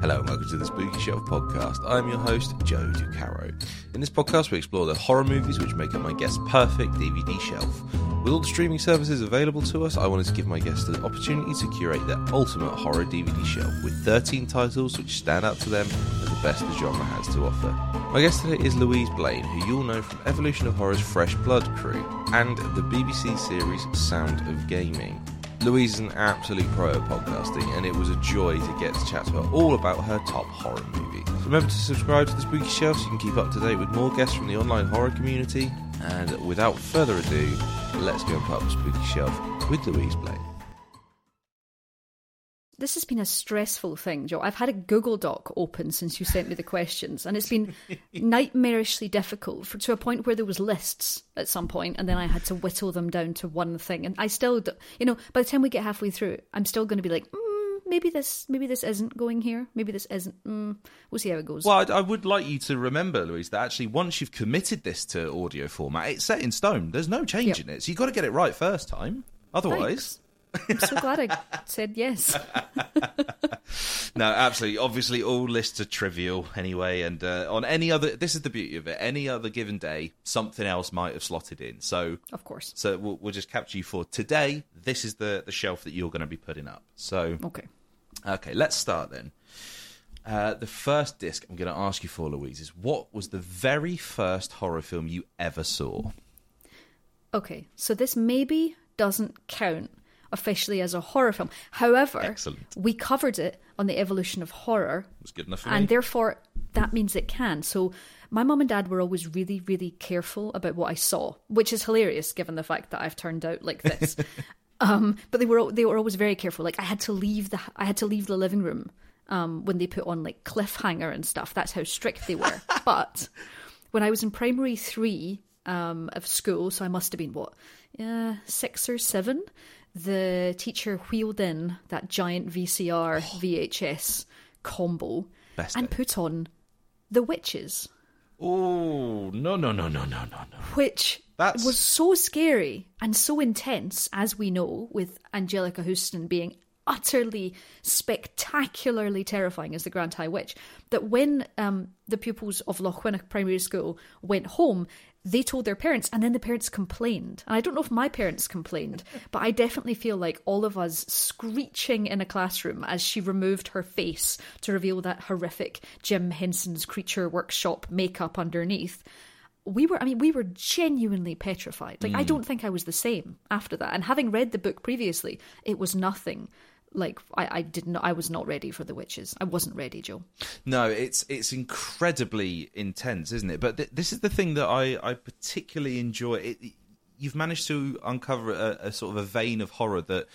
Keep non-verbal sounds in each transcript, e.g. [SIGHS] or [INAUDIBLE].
Hello and welcome to the Spooky Shelf podcast. I'm your host, Joe Ducarreaux. In this podcast, we explore the horror movies which make up my guest's perfect DVD shelf. With all the streaming services available to us, I wanted to give my guests the opportunity to curate their ultimate horror DVD shelf with 13 titles which stand out to them as the best the genre has to offer. My guest today is Louise Blain, who you'll know from Evolution of Horror's Fresh Blood crew and the BBC series Sound of Gaming. Louise is an absolute pro at podcasting, and it was a joy to get to chat to her all about her top horror movie. Remember to subscribe to the Spooky Shelf so you can keep up to date with more guests from the online horror community. And without further ado, let's go and put up the Spooky Shelf with Louise Blain. This has been a stressful thing, Joe. I've had a Google Doc open since you sent me the questions, and it's been [LAUGHS] nightmarishly difficult for, to a point where there was lists at some point, and then I had to whittle them down to one thing. And I still, you know, by the time we get halfway through, I'm still going to be like, mm, maybe this, maybe this isn't going here. Maybe this isn't. Mm, we'll see how it goes. Well, I, I would like you to remember, Louise, that actually once you've committed this to audio format, it's set in stone. There's no changing it. So you've got to get it right first time. Otherwise. Thanks. I'm so glad I said yes. [LAUGHS] no, absolutely. Obviously, all lists are trivial anyway, and uh, on any other, this is the beauty of it. Any other given day, something else might have slotted in. So, Of course. so we'll, we'll just capture you for today. This is the the shelf that you're going to be putting up. So, Okay. okay, let's start then. Uh, the first disc I'm going to ask you for, Louise, is what was the very first horror film you ever saw? Okay. So this maybe doesn't count officially as a horror film. However, Excellent. we covered it on the evolution of horror, It was good enough for and me. therefore that means it can. So my mum and dad were always really, really careful about what I saw, which is hilarious given the fact that I've turned out like this. [LAUGHS] um, but they were they were always very careful. Like I had to leave the I had to leave the living room um, when they put on like cliffhanger and stuff. That's how strict they were. [LAUGHS] but when I was in primary three um, of school, so I must have been what, uh, six or seven. The teacher wheeled in that giant VCR oh. VHS combo Best and day. put on The Witches, Oh no no no no no no no! which That's- was so scary and so intense, as we know, with Anjelica Huston being utterly spectacularly terrifying as the Grand High Witch, that when um, the pupils of Lochwinnock Primary School went home, they told their parents, and then the parents complained. And I don't know if my parents complained, [LAUGHS] but I definitely feel like all of us screeching in a classroom as she removed her face to reveal that horrific Jim Henson's Creature Workshop makeup underneath. We were i mean we were genuinely petrified. Like i don't think i was the same after that. And having read the book previously it was nothing like i i didn't i was not ready for the witches i wasn't ready joe No, it's it's incredibly intense, isn't it? But th- this is the thing that I I particularly enjoy. It, you've managed to uncover a, a sort of a vein of horror that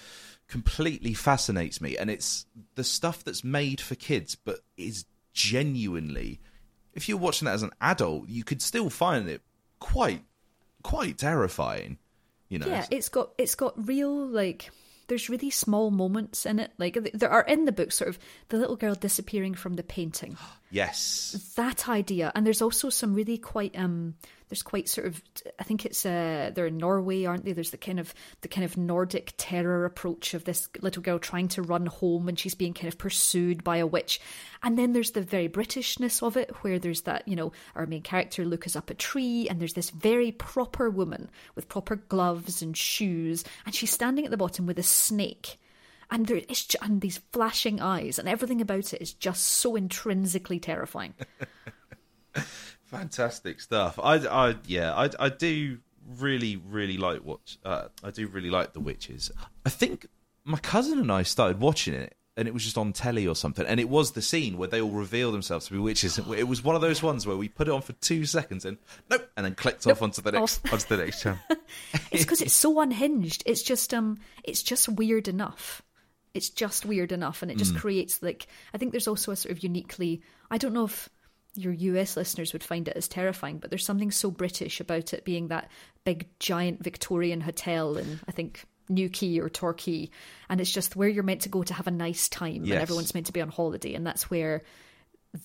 completely fascinates me, and it's the stuff that's made for kids, but is genuinely. If you're watching that as an adult, you could still find it quite quite terrifying. You know, yeah it's got it's got real like there's really small moments in it. Like there are in the book sort of the little girl disappearing from the painting. [GASPS] Yes, that idea. And there's also some really quite um there's quite sort of i think it's uh they're in norway aren't they? There's the kind of the kind of nordic terror approach of this little girl trying to run home and she's being kind of pursued by a witch. And then there's the very britishness of it where there's that you know our main character lucas up a tree and there's this very proper woman with proper gloves and shoes and she's standing at the bottom with a snake. And there is and these flashing eyes and everything about it is just so intrinsically terrifying. [LAUGHS] Fantastic stuff. I, I yeah, I, I do really, really like what uh, I do really like the witches. I think my cousin and I started watching it, and it was just on telly or something, and it was the scene where they all reveal themselves to be witches. [GASPS] It was one of those ones where we put it on for two seconds and nope, and then clicked off onto the next [LAUGHS] onto the next channel. [LAUGHS] It's because it's so unhinged. It's just um, it's just weird enough. It's just weird enough, and it just creates like I think there's also a sort of uniquely. I don't know if your US listeners would find it as terrifying, but there's something so British about it being that big giant Victorian hotel in I think Newquay or Torquay, and it's just where you're meant to go to have a nice time, Yes. and everyone's meant to be on holiday, and that's where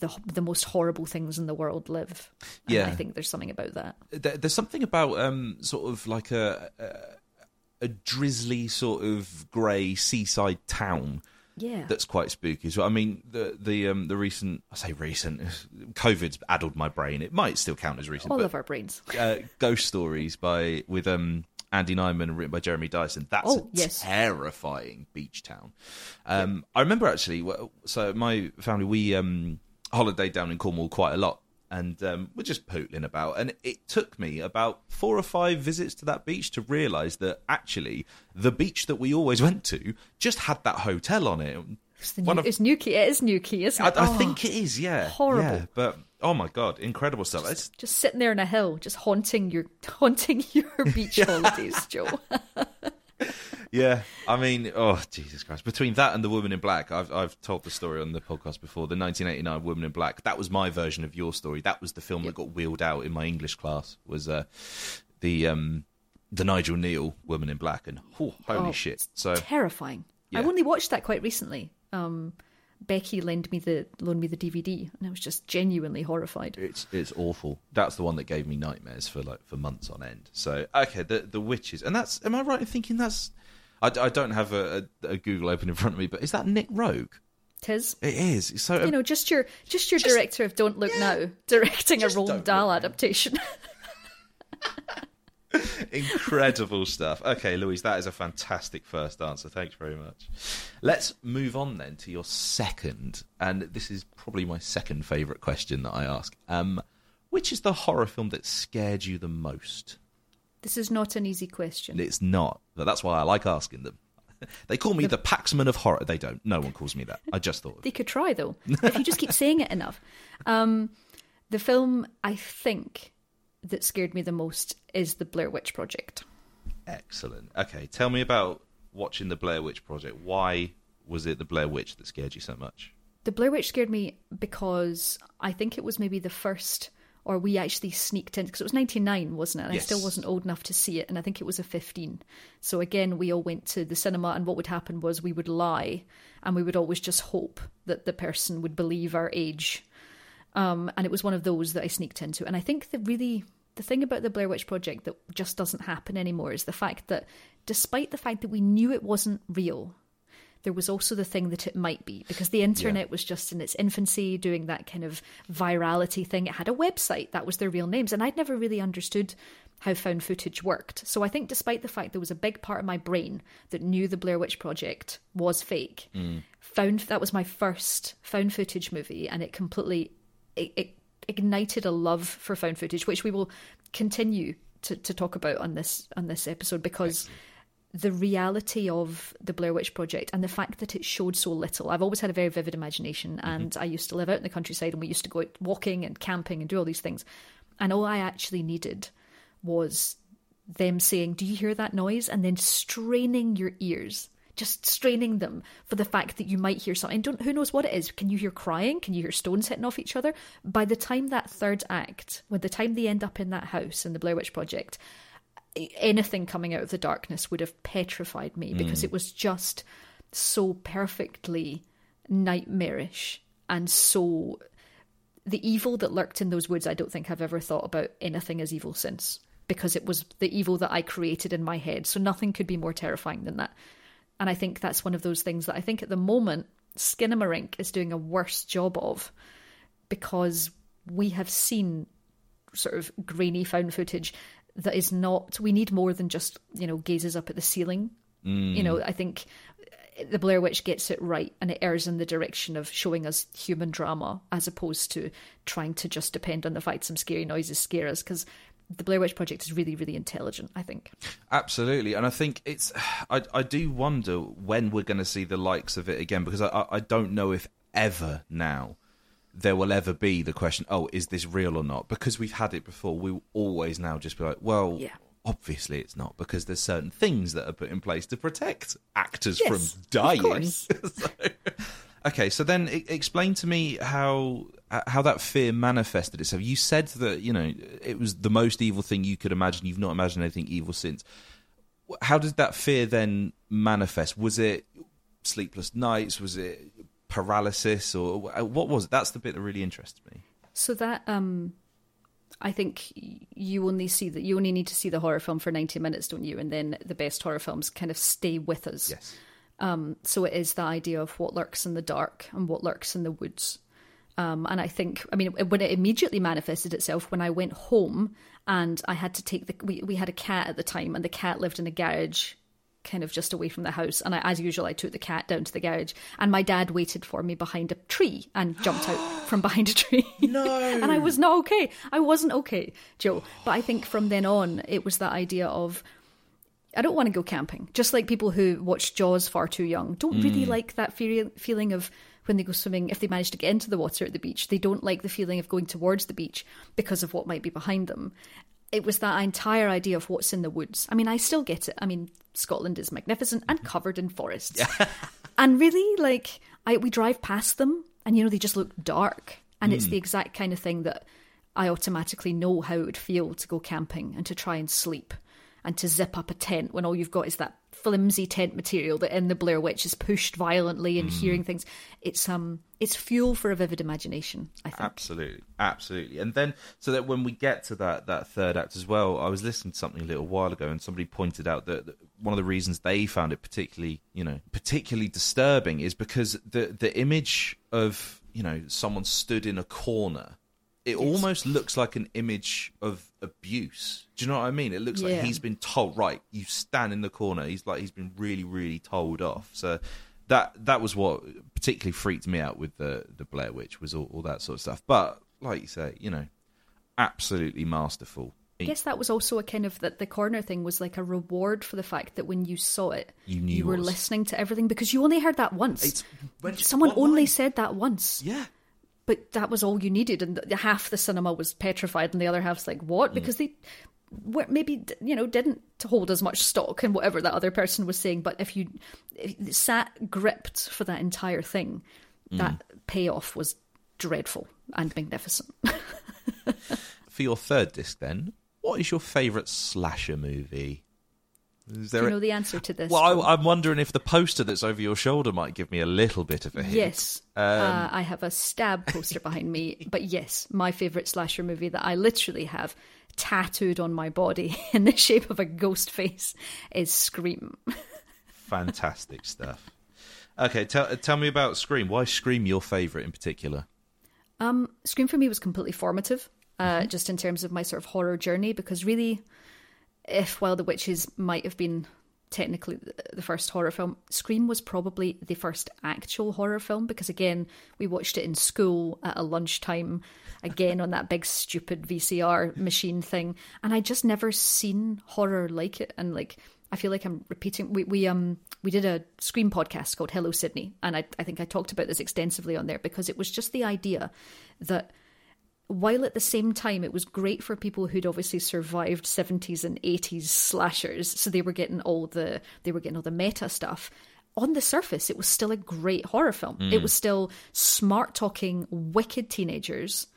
the the most horrible things in the world live. And Yeah. I think there's something about that. There- There's something about um, sort of like a, a a drizzly sort of grey seaside town Yeah. that's quite spooky. So I mean, the the um, the recent I say recent, [LAUGHS] COVID's addled my brain. It might still count as recent. All but, of our brains. [LAUGHS] uh, Ghost Stories by with um Andy Nyman and written by Jeremy Dyson. That's Oh, a yes. terrifying beach town. Um, I remember actually. So my family we um holidayed down in Cornwall quite a lot. And um, we're just pootling about, and it took me about four or five visits to that beach to realise that actually the beach that we always [LAUGHS] went to just had that hotel on it. It's, the One new, of- it's Newquay. It is Newquay, isn't I, it? I Oh, think it is, yeah, horrible. Yeah, but oh my god, incredible stuff! It's just sitting there on a hill, just haunting your [LAUGHS] haunting your beach [LAUGHS] holidays, Joe. Yeah, I mean, oh Jesus Christ! Between that and the Woman in Black, I've I've told the story on the podcast before. The 1989 Woman in Black. That was my version of your story. That was the film that got wheeled out in my English class. Was uh, the um the Nigel Kneale Woman in Black, and oh, holy Oh, shit! So Terrifying. Yeah. I've only watched that quite recently. Um, Becky lent me the loaned me the DVD, and I was just genuinely horrified. it's it's awful. That's the one that gave me nightmares for like for months on end. So okay, the the witches, and that's am I right in thinking that's I, I don't have a, a, a Google open in front of me, but is that Nic Roeg? Tis. It is. It's so You know, just your just your Just- director of Don't Look Now directing a Roald Dahl adaptation. [LAUGHS] Incredible stuff. Okay, Louise, that is a fantastic first answer. Thanks very much. Let's move on then to your second, and this is probably my second favourite question that I ask. Um, which is the horror film that scared you the most? This is not an easy question. It's not, but that's why I like asking them. [LAUGHS] They call me the, Paxman of horror. They don't. No one calls me that. I just thought. They could try though, [LAUGHS] if you just keep saying it enough. Um, the film I think that scared me the most is the Blair Witch Project. Excellent. Okay, tell me about watching the Blair Witch Project. Why was it the Blair Witch that scared you so much? The Blair Witch scared me because I think it was maybe the first, or we actually sneaked in because it was ninety nine, wasn't it? And Yes. I still wasn't old enough to see it, and I think it was a fifteen. So again, we all went to the cinema, and what would happen was we would lie, and we would always just hope that the person would believe our age. Um, and it was one of those that I sneaked into. And I think the really the thing about the Blair Witch Project that just doesn't happen anymore is the fact that despite the fact that we knew it wasn't real, there was also the thing that it might be because the internet was just in its infancy doing that kind of virality thing. It had a website that was their real names and i'd never really understood how found footage worked. So i think despite the fact there was a big part of my brain that knew the blair witch project was fake hmm. found that was my first found footage movie and it completely it, it ignited a love for found footage which we will continue to, to talk about on this on this episode because the reality of the Blair Witch Project and the fact that it showed so little. I've always had a very vivid imagination, mm-hmm. and I used to live out in the countryside, and we used to go out walking and camping and do all these things. And all I actually needed was them saying, Do you hear that noise? And then straining your ears. Just straining them for the fact that you might hear something. Don't who knows what it is? Can you hear crying? Can you hear stones hitting off each other? By the time that third act, by the time they end up in that house in the Blair Witch Project, anything coming out of the darkness would have petrified me because mm. it was just so perfectly nightmarish and so the evil that lurked in those woods i don't think i've ever thought about anything as evil since because it was the evil that i created in my head. So nothing could be more terrifying than that. And i think that's one of those things that i think at the moment skinamarink is doing a worse job of because we have seen sort of grainy found footage that is not we need more than just you know gazes up at the ceiling. Mm. You know i think the blair witch gets it right and it errs in the direction of showing us human drama as opposed to trying to just depend on the fact some scary noises scare us because the blair witch project is really really intelligent i think. Absolutely, and I think it's. I I do wonder when we're going to see the likes of it again because I- I don't know if ever now there will ever be the question. Oh, is this real or not? Because we've had it before. We will always now just be like, well. Yeah. Obviously, it's not because there's certain things that are put in place to protect actors Yes, from dying. [LAUGHS] So- okay, so then explain to me how uh, how that fear manifested itself. You said that you know it was the most evil thing you could imagine. You've not imagined anything evil since. How did that fear then manifest? Was it sleepless nights? Was it paralysis, or what was it? That's the bit that really interests me. So that um I think you only see that you only need to see the horror film for 90 minutes, don't you? And then the best horror films kind of stay with us. Yes. Um, so it is the idea of what lurks in the dark and what lurks in the woods. Um, and I think, I mean, when it immediately manifested itself when I went home and I had to take the, we, we had a cat at the time and the cat lived in a garage kind of just away from the house. And I, as usual, I took the cat down to the garage and my dad waited for me behind a tree and jumped out [GASPS] from behind a tree. No. [LAUGHS] and I was not okay. I wasn't okay, Joe. But I think from then on, it was that idea of, I don't want to go camping. Just like people who watch Jaws far too young don't really mm. like that fe- feeling of when they go swimming, if they manage to get into the water at the beach, they don't like the feeling of going towards the beach because of what might be behind them. It was that entire idea of what's in the woods. I mean, I still get it. I mean, Scotland is magnificent and mm-hmm. covered in forests. [LAUGHS] and really, like, I, we drive past them and, you know, they just look dark. And it's mm. the exact kind of thing that I automatically know how it would feel to go camping and to try and sleep and to zip up a tent when all you've got is that flimsy tent material that in the Blair Witch is pushed violently and hearing things. It's um it's fuel for a vivid imagination, I think. Absolutely, absolutely. And then, so that when we get to that that third act as well, I was listening to something a little while ago, and somebody pointed out that, that one of the reasons they found it particularly, you know, particularly disturbing is because the the image of you know someone stood in a corner. It almost looks like an image of abuse. Do you know what I mean? It looks like he's been told, right, you stand in the corner. He's like he's been really, really told off. So that that was what particularly freaked me out with the the Blair Witch was all, all that sort of stuff. But like you say, you know, absolutely masterful. I guess that was also a kind of that the corner thing was like a reward for the fact that when you saw it, You knew were listening to everything because you only heard that once. It's when- Someone one only said that once. Yeah, but that was all you needed and half the cinema was petrified and the other half's like Mm. what because they were maybe you know didn't hold as much stock in whatever that other person was saying but if you, sat gripped for that entire thing Mm. that payoff was dreadful and magnificent [LAUGHS] for your third disc, then, what is your favourite slasher movie? Is do there? you a- know the answer to this well, I, I'm wondering if the poster that's over your shoulder might give me a little bit of a hint. Yes, Um, uh, I have a stab poster behind me. [LAUGHS] But yes, my favourite slasher movie that I literally have tattooed on my body [LAUGHS] in the shape of a ghost face is Scream. [LAUGHS] Fantastic stuff. Okay, tell tell me about Scream. Why Scream your favourite in particular? Um, Scream for me was completely formative, uh, just in terms of my sort of horror journey, because really, if While the Witches might have been technically the first horror film, Scream was probably the first actual horror film, because again, we watched it in school at a lunchtime, again on that big stupid VCR machine thing, and I just never seen horror like it, and like. I feel like I'm repeating. We we um we did a Scream podcast called Hello Sidney, and I I think I talked about this extensively on there because it was just the idea that while at the same time it was great for people who'd obviously survived 70s and 80s slashers. So they were getting all the they were getting all the meta stuff. On the surface it was still a great horror film. It was still smart talking wicked teenagers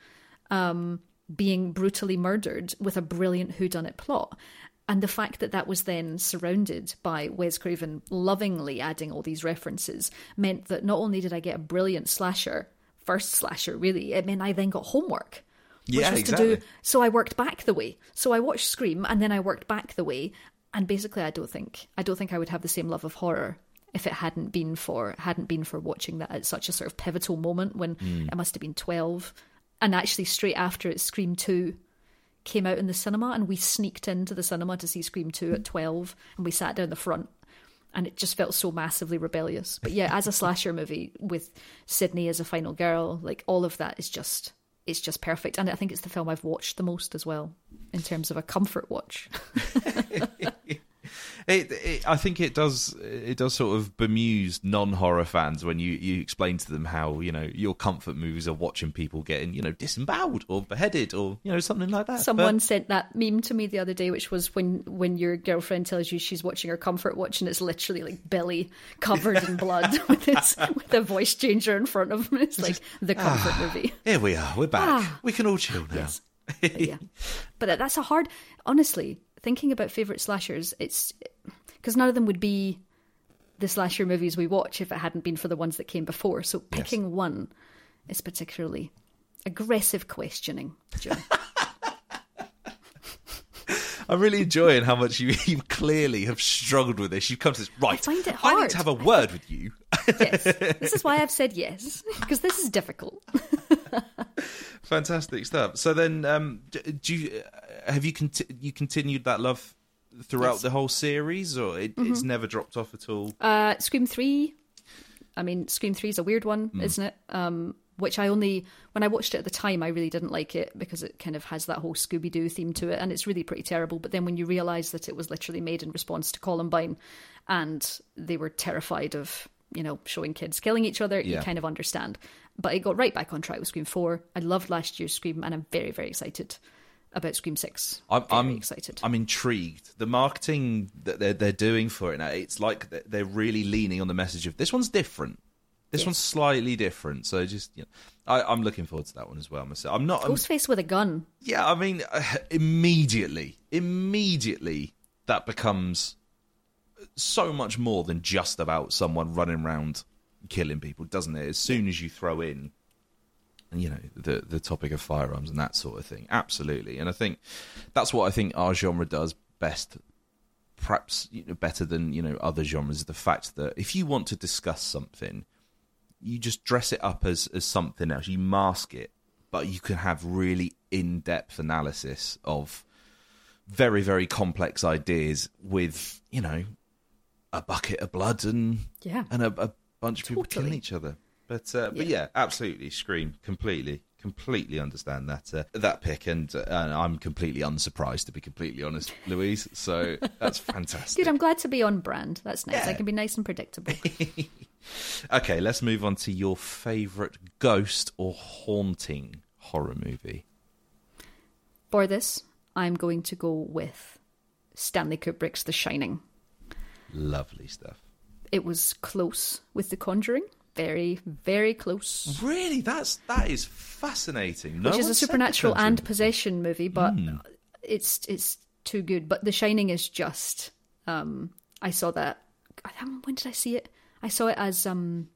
um, being brutally murdered with a brilliant whodunit plot. And the fact that that was then surrounded by Wes Craven lovingly adding all these references meant that not only did I get a brilliant slasher, first slasher really, it meant I then got homework. Which Yeah, was exactly. to do so I worked back the way. So I watched Scream and then I worked back the way. And basically I don't think I don't think I would have the same love of horror if it hadn't been for hadn't been for watching that at such a sort of pivotal moment when Hmm. it must have been twelve. And actually straight after it Scream two came out in the cinema and we sneaked into the cinema to see Scream 2 at 12 and we sat down the front and it just felt so massively rebellious. But yeah, as a [LAUGHS] slasher movie with Sidney as a final girl, like all of that is just it's just perfect. And I think it's the film I've watched the most as well in terms of a comfort watch. [LAUGHS] [LAUGHS] It, it, I think it does. It does sort of bemuse non-horror fans when you, you explain to them how you know your comfort movies are watching people getting you know disemboweled or beheaded or you know something like that. Someone But- sent that meme to me the other day, which was when when your girlfriend tells you she's watching her comfort watch and it's literally like Billy covered in blood [LAUGHS] with his with a voice changer in front of him. It's like the comfort movie. here we are. We're back. Ah. we can all chill now. Yes. [LAUGHS] But yeah, but that's a hard. Honestly, thinking about favorite slashers, it's because none of them would be the slasher movies we watch if it hadn't been for the ones that came before. So picking one is particularly aggressive questioning. [LAUGHS] I'm really enjoying how much you, [LAUGHS] you clearly have struggled with this. You've come to this right. I find it hard. I need to have a word with you. yes, this is why [LAUGHS] I've said yes because this is difficult. Fantastic stuff. So then, um, do you have you conti- you continued that love throughout Yes. Mm-hmm. the whole series, or it, it's never dropped off at all? Uh, Scream three. I mean, Scream three is a weird one, isn't it? Um, which I only when I watched it at the time, I really didn't like it because it kind of has that whole Scooby Doo theme to it, and it's really pretty terrible. But then when you realise that it was literally made in response to Columbine, and they were terrified of you know showing kids killing each other, you kind of understand. But it got right back on track with Scream four. I loved last year's Scream, and I'm very very excited about Scream six. I'm, very I'm excited. I'm intrigued. The marketing that they're they're doing for it now, it's like they're- really leaning on the message of this one's different. This Yes. one's slightly different. So just, you know, I, I'm looking forward to that one as well. Myself, I'm not. I'm, Ghostface with a gun. yeah, I mean, uh, immediately, immediately, that becomes so much more than just about someone running around killing people, doesn't it? As soon as you throw in, you know, the the topic of firearms and that sort of thing, absolutely. And I think that's what I think our genre does best, perhaps you know, better than you know other genres. The fact that if you want to discuss something, you just dress it up as as something else. You mask it, but you can have really in depth analysis of very very complex ideas with you know a bucket of blood and Yeah. and a, a bunch of people killing each other. But uh, but yeah, absolutely, scream completely, completely understand that uh, that pick, and, uh, and I'm completely unsurprised to be completely honest, Louise. So that's [LAUGHS] fantastic. Good, I'm glad to be on brand. That's nice. I can be nice and predictable. [LAUGHS] Okay, let's move on to your favourite ghost or haunting horror movie. For this, I'm going to go with Stanley Kubrick's The Shining. Lovely stuff. It was close with The Conjuring. Very, very close. Really, that's that is fascinating. No which is a supernatural and possession movie, but it's it's too good. But The Shining is just. Um, I saw that. I When did I see it? I saw it as um,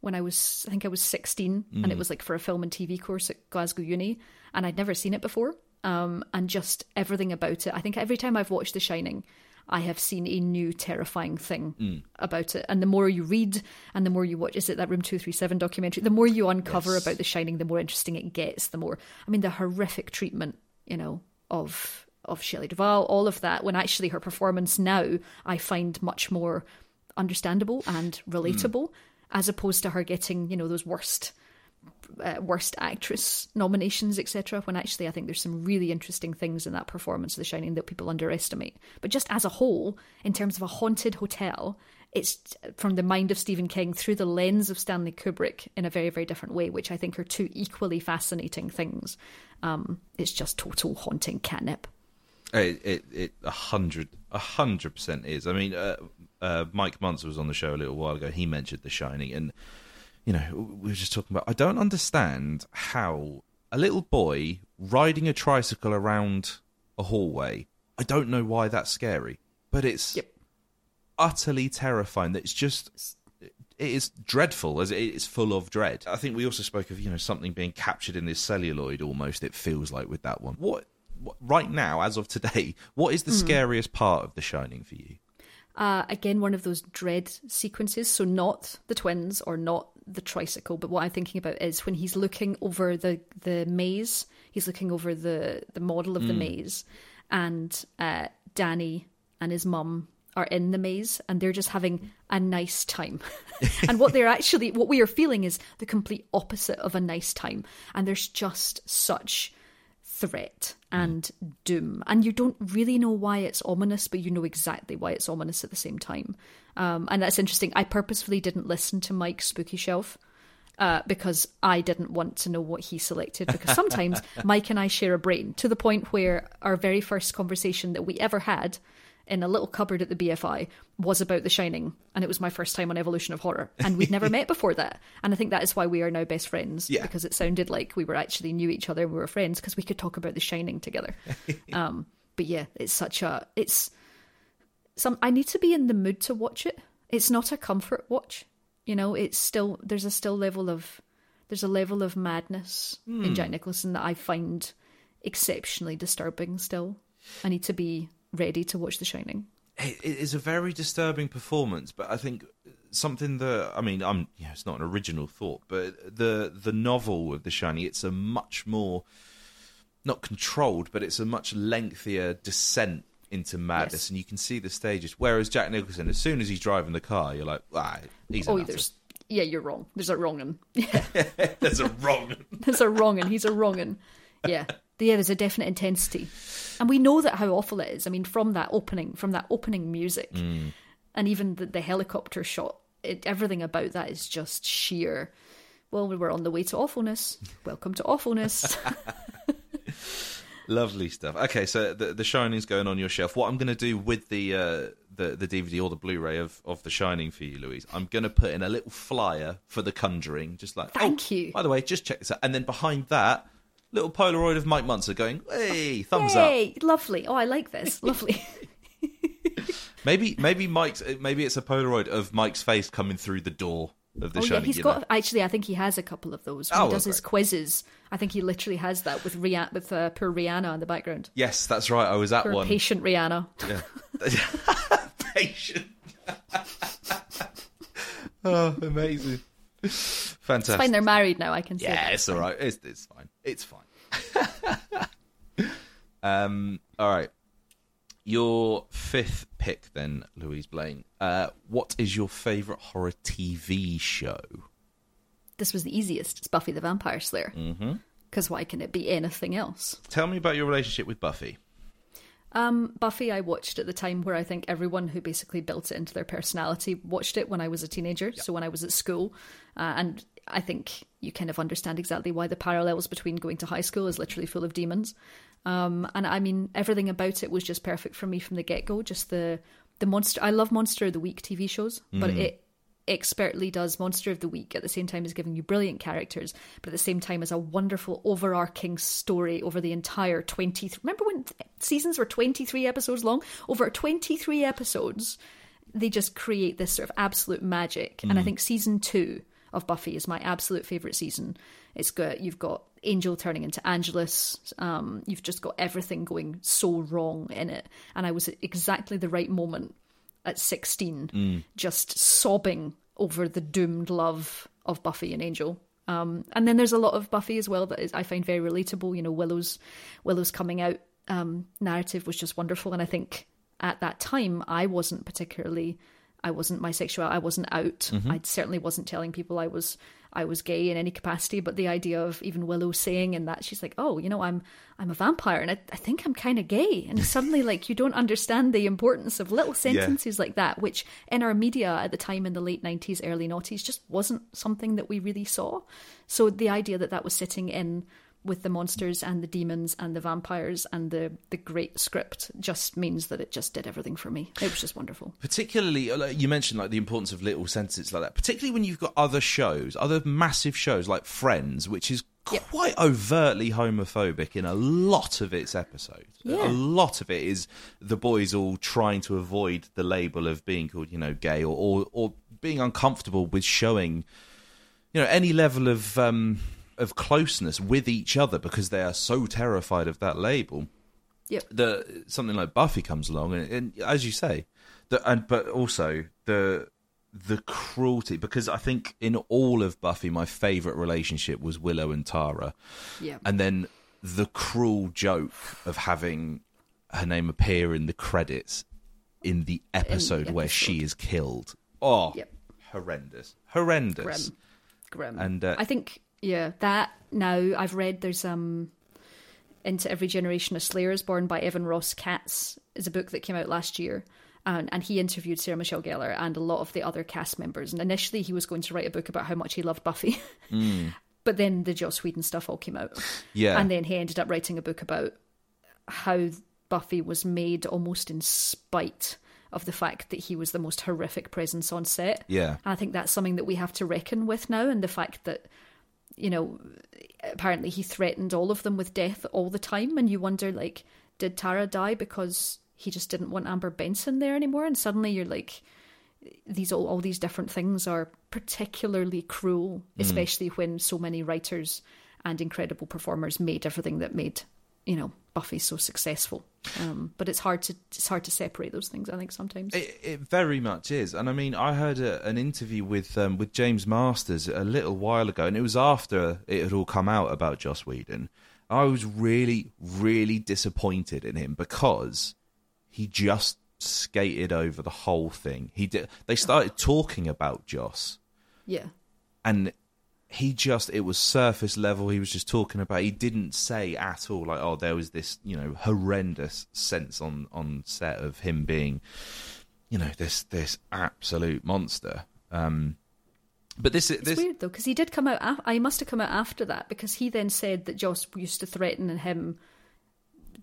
when I was. I think I was sixteen, and it was like for a film and TV course at Glasgow Uni, and I'd never seen it before. Um, and just everything about it. I think every time I've watched The Shining, I have seen a new terrifying thing about it. And the more you read and the more you watch, is it that Room 237 documentary? The more you uncover Yes. about The Shining, the more interesting it gets. The more, I mean, the horrific treatment, you know, of of Shelley Duvall, all of that. When actually her performance now, I find much more understandable and relatable, as opposed to her getting, you know, those worst uh, worst actress nominations, etc. When actually, I think there's some really interesting things in that performance of The Shining that people underestimate. But just as a whole, in terms of a haunted hotel, it's from the mind of Stephen King through the lens of Stanley Kubrick in a very, very different way, which I think are two equally fascinating things. Um, it's just total haunting catnip. It it it a hundred a hundred percent is. I mean, uh, uh, Mike Muncer was on the show a little while ago. He mentioned The Shining, and you know, we were just talking about. I don't understand how a little boy riding a tricycle around a hallway. I don't know why that's scary, but it's Yep. utterly terrifying. That it's just it is dreadful as it is full of dread. I think we also spoke of you know something being captured in this celluloid almost. It feels like with that one. What, what right now, as of today, [LAUGHS] what is the scariest part of The Shining for you? Uh, again, one of those dread sequences. So not the twins or not the tricycle, but what I'm thinking about is when he's looking over the the maze. He's looking over the the model of the maze, and uh, Danny and his mum are in the maze, and they're just having a nice time. [LAUGHS] and what they're actually, what we are feeling is the complete opposite of a nice time. And there's just such threat and doom. And you don't really know why it's ominous, but you know exactly why it's ominous at the same time. Um, and that's interesting. I purposefully didn't listen to Mike's spooky shelf. Uh, because I didn't want to know what he selected. Because sometimes [LAUGHS] Mike and I share a brain to the point where our very first conversation that we ever had in a little cupboard at the BFI was about The Shining, and it was my first time on Evolution of Horror, and we'd never [LAUGHS] met before that. And I think that is why we are now best friends Yeah. because it sounded like we were actually knew each other we were friends because we could talk about The Shining together. [LAUGHS] um, but yeah, it's such a it's some. I need to be in the mood to watch it. It's not a comfort watch, you know. It's still there's a still level of there's a level of madness in hmm. Jack Nicholson that I find exceptionally disturbing still. I need to be ready to watch The Shining. it, it is a very disturbing performance, but I think something that I mean, I'm you know, it's not an original thought, but the the novel of The Shining, it's a much more not controlled, but it's a much lengthier descent into madness, Yes. and you can see the stages. Whereas Jack Nicholson, as soon as he's driving the car, you're like, ah, he's a Oh, there's yeah, you're wrong. There's a wrong un. [LAUGHS] [LAUGHS] Yeah, there's a wrong. [LAUGHS] there's a wrong un. He's a wrong un. Yeah, yeah. There's a definite intensity, and we know that how awful it is. I mean, from that opening, from that opening music, and even the, the helicopter shot, it, everything about that is just sheer. Well, we were on the way to awfulness. Welcome to awfulness. Lovely stuff. Okay, so the the Shining's going on your shelf. What I'm going to do with the uh, the the DVD or the Blu-ray of, of The Shining for you, Louise, I'm going to put in a little flyer for The Conjuring, just like Thank oh, you. By the way, just check this out, and then behind that, little Polaroid of Mike Muncer going, "Hey, thumbs up." Lovely. Oh, I like this. [LAUGHS] Lovely. Maybe maybe Mike's maybe it's a Polaroid of Mike's face coming through the door of The oh yeah, he's you got. Actually, I think he has a couple of those. When Oh, he does his quizzes, I think he literally has that with Rih- with uh, poor Rihanna in the background. Yes, that's right. I was at Poor one. patient Rihanna. Yeah. [LAUGHS] [LAUGHS] Patient. [LAUGHS] oh, amazing. Fantastic. It's fine, they're married now. I can say. yeah, that. it's all right. It's, it's fine. It's fine. um, all right. Your fifth pick, then, Louise Blain. Uh, what is your favourite horror TV show? This was the easiest. It's Buffy the Vampire Slayer. Mm-hmm. Because why can it be anything else? Tell me about your relationship with Buffy. Um, Buffy, I watched at the time where I think everyone who basically built it into their personality watched it when I was a teenager. So when I was at school, uh, and I think you kind of understand exactly why the parallels between going to high school is literally full of demons. Um, and I mean, everything about it was just perfect for me from the get go. Just the the monster. I love Monster of the Week TV shows, but it expertly does Monster of the Week at the same time as giving you brilliant characters, but at the same time as a wonderful overarching story over the entire 20. Remember when seasons were 23 episodes long? Over 23 episodes, they just create this sort of absolute magic. And I think season two of Buffy is my absolute favorite season. It's got you've got Angel turning into Angelus. Um, you've just got everything going so wrong in it, and I was at exactly the right moment at 16 just sobbing over the doomed love of Buffy and Angel. Um, and then there's a lot of Buffy as well that is, I find very relatable. You know, Willow's Willow's coming out um, narrative was just wonderful, and I think at that time I wasn't particularly, I wasn't my sexual, I wasn't out. I certainly wasn't telling people I was I was gay in any capacity. But the idea of even Willow saying in that she's like, oh, you know, I'm I'm a vampire, and I, I think I'm kind of gay, and [LAUGHS] suddenly like you don't understand the importance of little sentences like that, which in our media at the time in the late '90s, early noughties, just wasn't something that we really saw. So the idea that that was sitting in with the monsters and the demons and the vampires and the the great script just means that it just did everything for me. It was just wonderful. particularly uh, like, you mentioned like the importance of little sentences like that particularly when you've got other shows other massive shows like friends which is Yep. quite overtly homophobic in a lot of its episodes Yeah. a lot of it is the boys all trying to avoid the label of being called you know gay or or, or being uncomfortable with showing you know any level of um of closeness with each other because they are so terrified of that label Yep. the something like Buffy comes along, and, and as you say, the, and but also the the cruelty because I think in all of Buffy, my favorite relationship was Willow and Tara, Yeah. and then the cruel joke of having her name appear in the credits in the episode where she is killed. Oh, Yep. horrendous, horrendous. grim grim And, uh, i think yeah that now i've read there's um into every generation of slayers born by evan ross katz is a book that came out last year and, and he interviewed sarah michelle gellar and a lot of the other cast members and initially he was going to write a book about how much he loved buffy [LAUGHS] but then the joss whedon stuff all came out Yeah, and then he ended up writing a book about how Buffy was made almost in spite of the fact that he was the most horrific presence on set. Yeah. And I think that's something that we have to reckon with now, and the fact that, you know, apparently he threatened all of them with death all the time, and you wonder, like, did Tara die because he just didn't want Amber Benson there anymore? And suddenly you're like, these all, all these different things are particularly cruel, mm-hmm. especially when so many writers and incredible performers made everything that made you know Buffy's so successful. Um, but it's hard to it's hard to separate those things. I think sometimes. It, it very much is, and I mean, I heard a, an interview with um, with James Marsters a little while ago, and it was after it had all come out about Joss Whedon. I was really, really disappointed in him because he just skated over the whole thing. He did. They started talking about Joss, yeah. and he just it was surface level he was just talking about he didn't say at all like oh there was this you know horrendous sense on on set of him being you know this this absolute monster um but this this weird though because he did come out. Af- I must have come out after that because he then said that Joss used to threaten him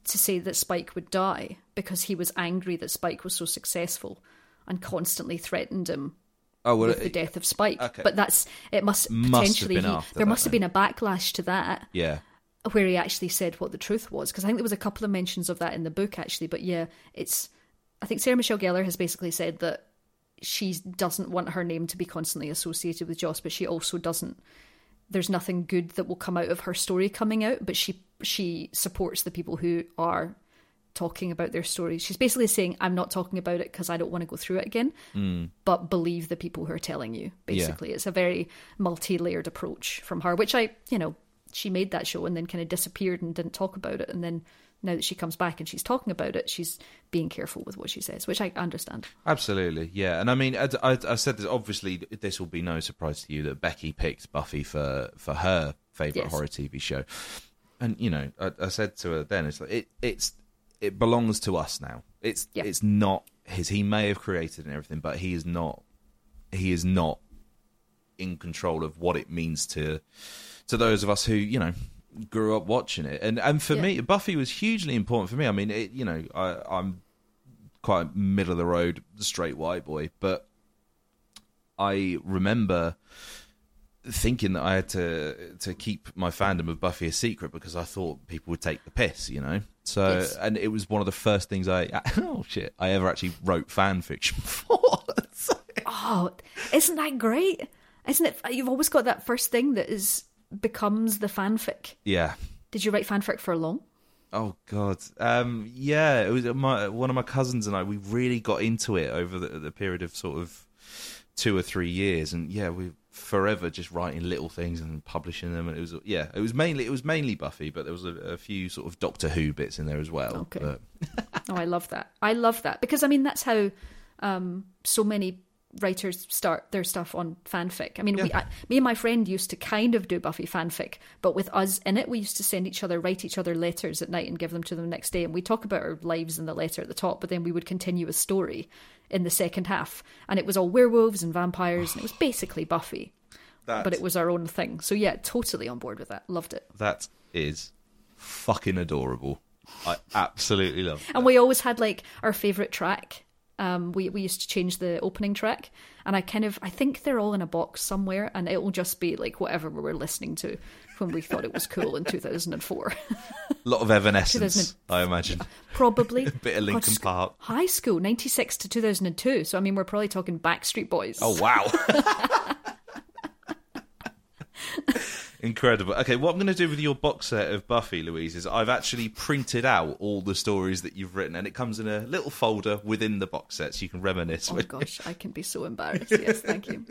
to say that Spike would die because he was angry that Spike was so successful and constantly threatened him oh well with the death of Spike. okay. But that's it. Must, Must have potentially been he, after there that must have then. been a backlash to that yeah where he actually said what the truth was because I think there was a couple of mentions of that in the book actually. But yeah, it's I think Sarah Michelle Gellar has basically said that she doesn't want her name to be constantly associated with Joss, but she also doesn't. There's nothing good that will come out of her story coming out, but she she supports the people who are talking about their stories. She's basically saying, "I'm not talking about it because I don't want to go through it again, mm. but believe the people who are telling you." Basically, it's a very multi-layered approach from her, which I, you know, she made that show and then kind of disappeared and didn't talk about it, and then now that she comes back and she's talking about it, she's being careful with what she says, which I understand. Absolutely, yeah. And I mean, I, I, I said this. Obviously, this will be no surprise to you that Becky picked Buffy for for her favorite Yes. horror TV show. And you know, I, I said to her then, it's like it it's it belongs to us now. It's Yeah. it's not his. He may have created and everything, but he is not. He is not in control of what it means to to those of us who you know grew up watching it. And and for Yeah. me, Buffy was hugely important for me. I mean, it, you know, I, I'm quite middle of the road straight white boy, but I remember thinking that I had to to keep my fandom of Buffy a secret because I thought people would take the piss, you know. So Yes. and it was one of the first things I [LAUGHS] oh shit I ever actually wrote fan fiction [LAUGHS] for. So- Oh, isn't that great? Isn't it? You've always got that first thing that is becomes the fanfic. yeah. Did you write fanfic for long? Oh God, um, yeah. It was my one of my cousins and I. We really got into it over the, the period of sort of two or three years, and yeah, we forever just writing little things and publishing them. And it was yeah, it was mainly it was mainly Buffy, but there was a, a few sort of Doctor Who bits in there as well. Okay. But [LAUGHS] Oh, I love that. I love that because I mean that's how um, so many writers start their stuff on fanfic. I mean, we, I, me and my friend used to kind of do Buffy fanfic, but with us in it, we used to send each other, write each other letters at night and give them to them the next day. And we talk about our lives in the letter at the top, but then we would continue a story in the second half, and it was all werewolves and vampires, and it was [SIGHS] basically Buffy, but it was our own thing. So yeah, totally on board with that. Loved it. that is fucking adorable. I absolutely love. It. And we always had like our favorite track. Um, we we used to change the opening track, and I kind of I think they're all in a box somewhere, and it will just be like whatever we were listening to when we thought it was cool in two thousand and four, A lot of Evanescence, I imagine. probably. [LAUGHS] a Bit of Linkin Park. High school, ninety six to two thousand and two. So I mean, we're probably talking Backstreet Boys. Oh wow. [LAUGHS] Incredible. Okay, what I'm going to do with your box set of Buffy, Louise, is I've actually printed out all the stories that you've written, and it comes in a little folder within the box set, so you can reminisce. Oh with gosh, I can be so embarrassed. [LAUGHS] Yes, thank you.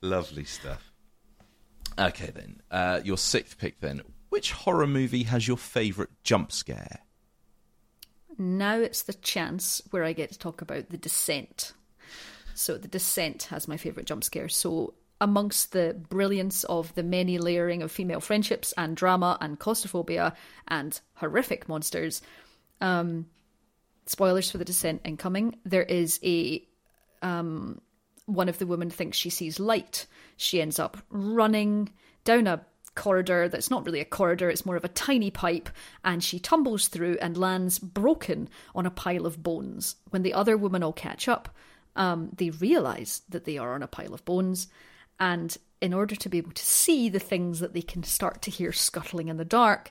Lovely stuff. Okay, then uh, your sixth pick. Then, which horror movie has your favourite jump scare? Now it's the chance where I get to talk about The Descent. So, The Descent has my favourite jump scare. So, amongst the brilliance of the many layering of female friendships and drama and claustrophobia and horrific monsters, um, spoilers for The Descent incoming, there is a. Um, one of the women thinks she sees light. She ends up running down a corridor that's not really a corridor, it's more of a tiny pipe, and she tumbles through and lands broken on a pile of bones. When the other women all catch up, um, they realize that they are on a pile of bones, and in order to be able to see the things that they can start to hear scuttling in the dark,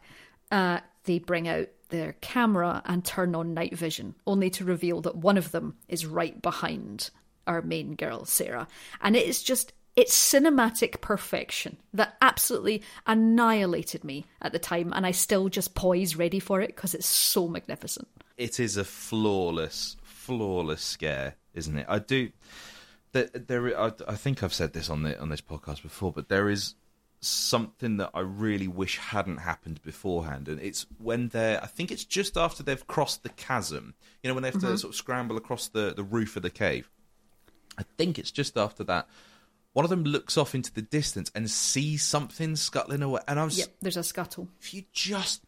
uh, they bring out their camera and turn on night vision, only to reveal that one of them is right behind our main girl, Sarah. And it is just It's cinematic perfection that absolutely annihilated me at the time, and I still just poise ready for it because it's so magnificent. It is a flawless, flawless scare, isn't it? I do. There, there I, I think I've said this on the on this podcast before, but there is something that I really wish hadn't happened beforehand, and it's when they're. I think it's just after they've crossed the chasm. You know, when they have to mm-hmm. sort of scramble across the the roof of the cave. I think it's just after that. One of them looks off into the distance and sees something scuttling away, and I was Yep, there's a scuttle. if you just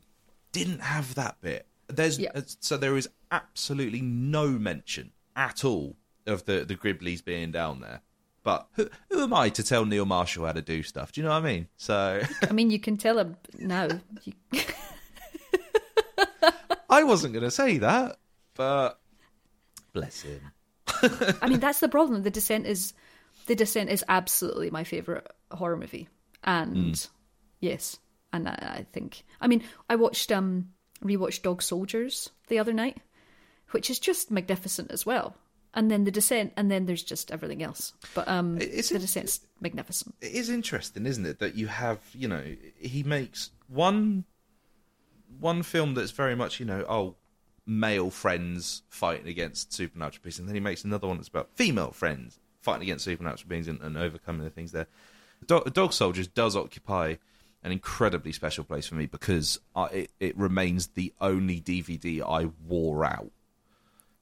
didn't have that bit, there's Yeah. uh, so there is absolutely no mention at all of the the Griblies being down there. But who, who am I to tell Neil Marshall how to do stuff? Do you know what I mean? So [LAUGHS] I mean, you can tell him now. You, [LAUGHS] I wasn't going to say that, but bless him. [LAUGHS] I mean, that's the problem. The Descent is the Descent is absolutely my favorite horror movie, and yes, and I, I think I mean I watched um rewatched Dog Soldiers the other night, which is just magnificent as well. And then the Descent, and then there's just everything else. But um, It's- the Descent's magnificent. It is interesting, isn't it, that you have you know he makes one one film that's very much you know oh male friends fighting against supernatural beings, and then he makes another one that's about female friends fighting against supernatural beings and, and overcoming the things there. Do- Dog Soldiers does occupy an incredibly special place for me because I, it, it remains the only DVD I wore out.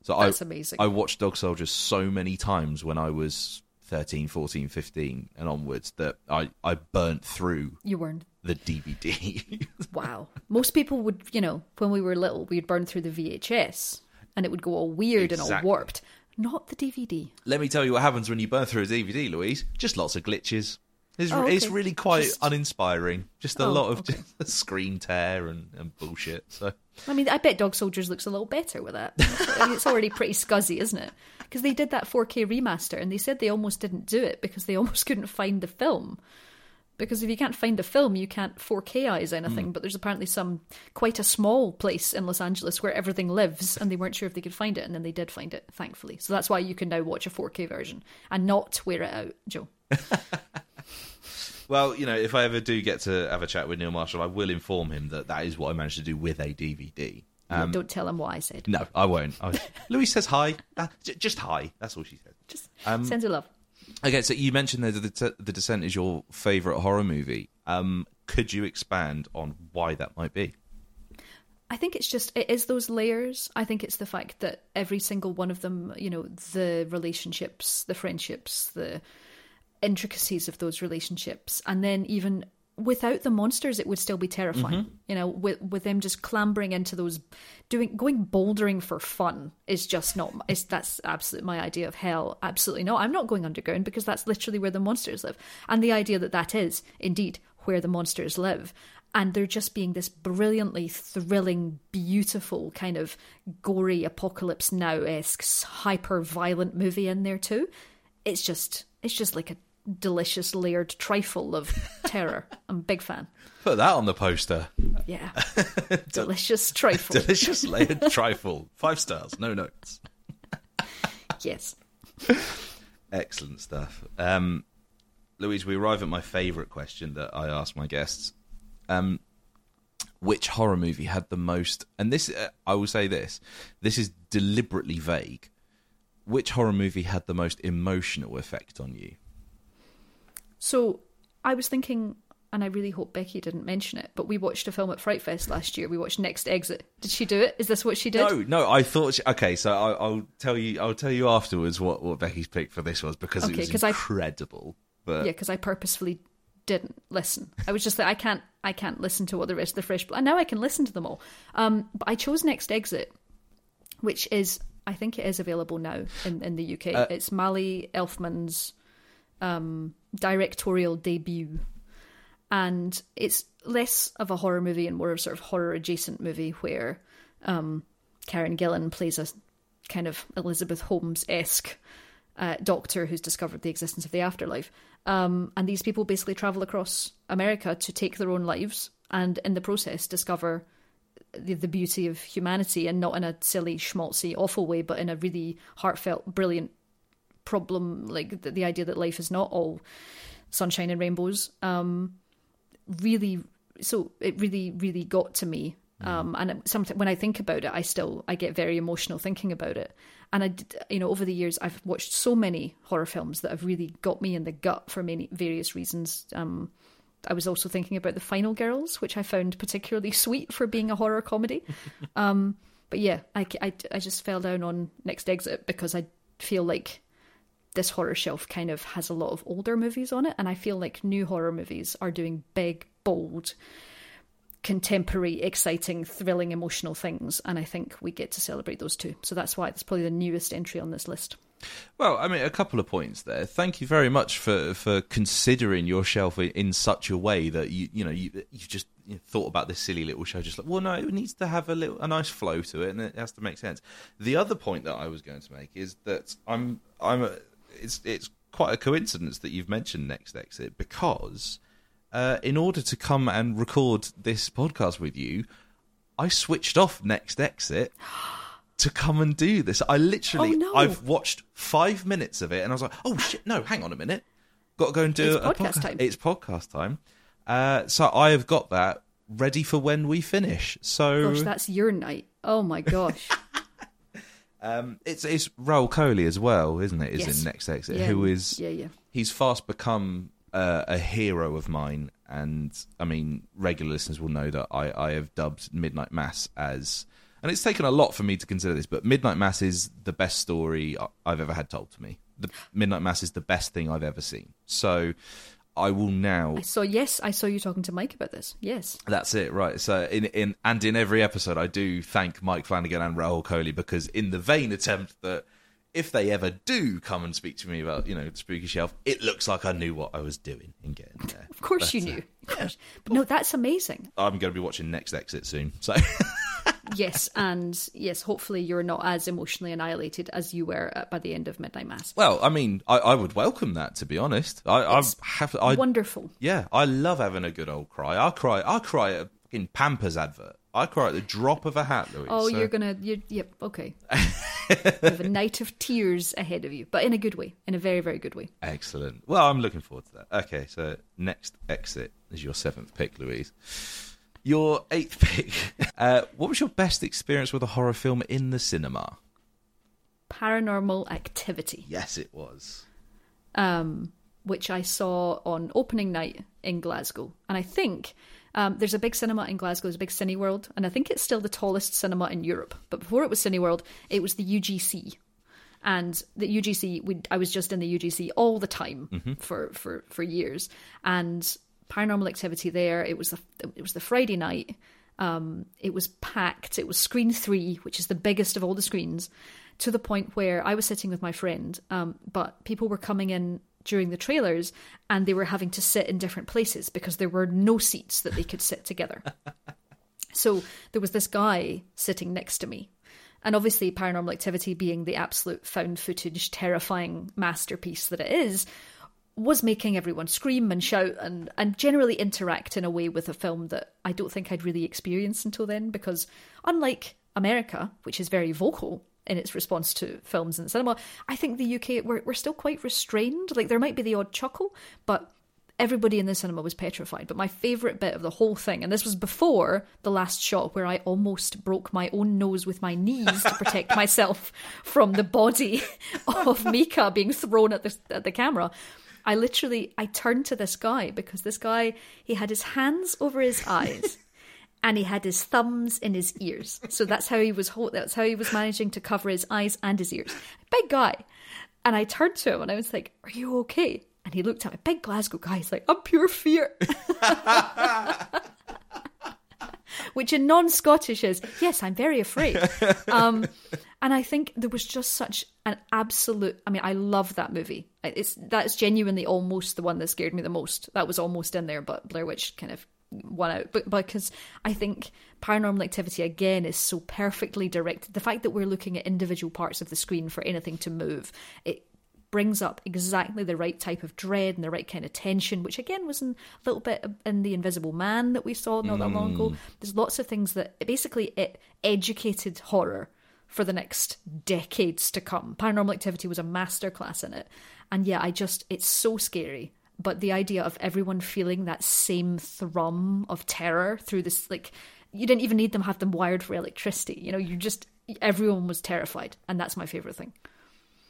So That's I, amazing. I watched Dog Soldiers so many times when I was 13, 14, 15 and onwards that I, I burnt through You weren't. the DVD. [LAUGHS] Wow. Most people would, you know, when we were little, we'd burn through the VHS, and it would go all weird and all warped. Not the DVD. Let me tell you what happens when you burn through a DVD, Louise. Just lots of glitches. It's, Oh, it's really quite Just- uninspiring. Just a Oh, lot of okay. [LAUGHS] screen tear and, and bullshit. So I mean, I bet Dog Soldiers looks a little better with that. I mean, it's already pretty scuzzy, isn't it? Because they did that 4K remaster and they said they almost didn't do it because they [LAUGHS] almost couldn't find the film. Because if you can't find the film, you can't 4Kize anything. Hmm. But there's apparently some quite a small place in Los Angeles where everything lives, and they weren't sure if they could find it, and then they did find it, thankfully. So that's why you can now watch a 4K version and not wear it out, Joe. [LAUGHS] Well, you know, if I ever do get to have a chat with Neil Marshall, I will inform him that that is what I managed to do with a DVD. Um, Don't tell him what I said. no, I won't. I, [LAUGHS] Louise says hi. Uh, j- just hi. That's all she said. Just Um, sends you love. Okay, so you mentioned that the, the Descent is your favourite horror movie. Um, could you expand on why that might be? I think it's just it is those layers. I think it's the fact that every single one of them, you know, the relationships, the friendships, the intricacies of those relationships, and then even without the monsters, it would still be terrifying. Mm-hmm. You know, with with them just clambering into those, doing going bouldering for fun is just not. Is that's absolutely my idea of hell. Absolutely not. I'm not going underground because that's literally where the monsters live, and the idea that that is indeed where the monsters live. And they're just being this brilliantly thrilling, beautiful kind of gory apocalypse now esque hyper violent movie in there too. It's just it's just like a delicious layered trifle of [LAUGHS] terror. I'm a big fan. Put that on the poster. Yeah. [LAUGHS] delicious trifle. Delicious [LAUGHS] layered trifle. Five stars, no notes. yes. Excellent stuff. Um, Louise, we arrive at my favourite question that I ask my guests. Um, which horror movie had the most? And this, uh, I will say this: this is deliberately vague. Which horror movie had the most emotional effect on you? So I was thinking, and I really hope Becky didn't mention it, but we watched a film at Fright Fest last year. We watched Next Exit. Did she do it? Is this what she did? No, no. I thought. She, okay, so I, I'll tell you. I'll tell you afterwards what, what Becky's pick for this was because Okay, it was 'cause I- incredible. But Yeah, because I purposefully didn't listen. I was just like, I can't, I can't listen to what the rest of the fresh. And now I can listen to them all. Um, but I chose Next Exit, which is, I think it is available now in in the UK. Uh, it's Mali Elfman's um, directorial debut, and it's less of a horror movie and more of a sort of horror adjacent movie where um, Karen Gillan plays a kind of Elizabeth Holmes esque uh, doctor who's discovered the existence of the afterlife. Um, and these people basically travel across America to take their own lives and in the process discover the, the beauty of humanity and not in a silly, schmaltzy, awful way, but in a really heartfelt, brilliant, problem, like the, the idea that life is not all sunshine and rainbows. Um, really, so it really, really got to me. Um, and sometimes when I think about it, I still I get very emotional thinking about it. And I, did- you know, over the years, I've watched so many horror films that have really got me in the gut for many various reasons. Um, I was also thinking about the Final Girls, which I found particularly [LAUGHS] sweet for being a horror comedy. [LAUGHS] um, but yeah, I, I, I just fell down on Next Exit because I feel like this horror shelf kind of has a lot of older movies on it, and I feel like new horror movies are doing big, bold, contemporary, exciting, thrilling, emotional things, and I think we get to celebrate those too. So that's why it's probably the newest entry on this list. Well, I mean, a couple of points there. Thank you very much for for considering your shelf in, such a way that you you know you you just thought about this silly little show. Just like, well, no, it needs to have a little a nice flow to it, and it has to make sense. The other point that I was going to make is that I'm I'm a, it's it's quite a coincidence that you've mentioned Next Exit because uh, in order to come and record this podcast with you, I switched off Next Exit [GASPS] to come and do this. I literally, Oh, no. I've watched five minutes of it, and I was like, "Oh shit, no, hang on a minute, got to go and do It's a podcast podcast. time. It's podcast time." Uh, so I have got that ready for when we finish. So Gosh, that's your night. Oh my gosh. [LAUGHS] um, it's it's Rahul Kohli as well, isn't it? Is Yes. in Next Exit, Yeah, who is yeah, yeah. he's fast become uh, a hero of mine, and I mean, regular listeners will know that I, I have dubbed Midnight Mass as, and it's taken a lot for me to consider this, but Midnight Mass is the best story I've ever had told to me. The Midnight Mass is the best thing I've ever seen. So I will now. I saw. Yes, I saw you talking to Mike about this. Yes. That's it, right? So in in and in every episode, I do thank Mike Flanagan and Rahul Kohli because in the vain attempt that if they ever do come and speak to me about you know the spooky shelf, it looks like I knew what I was doing in getting there. Of course you uh, knew. Of course. But no, that's amazing. I'm going to be watching Next Exit soon, so [LAUGHS] Yes, and yes, hopefully you're not as emotionally annihilated as you were at, by the end of Midnight Mass. well, I mean, I, I would welcome that to be honest. I, I It's have, I Wonderful. yeah, I love having a good old cry. I cry, I cry at a fucking Pampers advert. I cry at the drop of a hat, Louis. Oh, so- you're gonna. You, yep. Okay. you [LAUGHS] have a night of tears ahead of you, but in a good way, in a very, very good way. Excellent. Well, I'm looking forward to that. Okay, so next exit is your seventh pick, Louise. Your eighth [LAUGHS] pick. Uh, what was your best experience with a horror film in the cinema? Paranormal Activity, Yes, it was. um, which I saw on opening night in Glasgow, and I think. Um, there's a big cinema in Glasgow, there's a big Cineworld, and I think it's still the tallest cinema in Europe. But before it was Cineworld, it was the UGC, and the UGC. We, I was just in the UGC all the time for, for for years, and Paranormal Activity there. It was the it was the Friday night. Um, it was packed. It was screen three, which is the biggest of all the screens, to the point where I was sitting with my friend, um, but people were coming in during the trailers and they were having to sit in different places because there were no seats that they could sit together. [LAUGHS] So there was this guy sitting next to me. And obviously, Paranormal Activity being the absolute found footage, terrifying masterpiece that it is, was making everyone scream and shout and, and generally interact in a way with a film that I don't think I'd really experienced until then. Because unlike America, which is very vocal in its response to films in the cinema, I think the UK, we're, we're still quite restrained. Like, there might be the odd chuckle, but everybody in the cinema was petrified. But my favourite bit of the whole thing, and this was before the last shot where I almost broke my own nose with my knees to protect [LAUGHS] myself from the body [LAUGHS] of Micah being thrown at the at the camera. I literally I turned to this guy because this guy he had his hands over his eyes. And he had his thumbs in his ears, so that's how he was. That's how he was managing to cover his eyes and his ears. Big guy, and I turned to him and I was like, Are you okay? And he looked at me, big Glasgow guy. He's like, I'm pure fear. [LAUGHS] Which in non Scottish is, Yes, I'm very afraid. Um, and I think there was just such an absolute. I mean, I love that movie. It's That's genuinely almost the one that scared me the most. That was almost in there, but Blair Witch kind of won out. But because I think Paranormal Activity again is so perfectly directed. The fact that we're looking at individual parts of the screen for anything to move, it brings up exactly the right type of dread and the right kind of tension, which again was in, a little bit in the Invisible Man that we saw not that long ago. Mm. There's lots of things that basically it educated horror for the next decades to come. Paranormal Activity was a masterclass in it. And yeah, I just, it's so scary. But the idea of everyone feeling that same thrum of terror through this, like, you didn't even need them have them wired for electricity. You know, you just, everyone was terrified. And that's my favourite thing.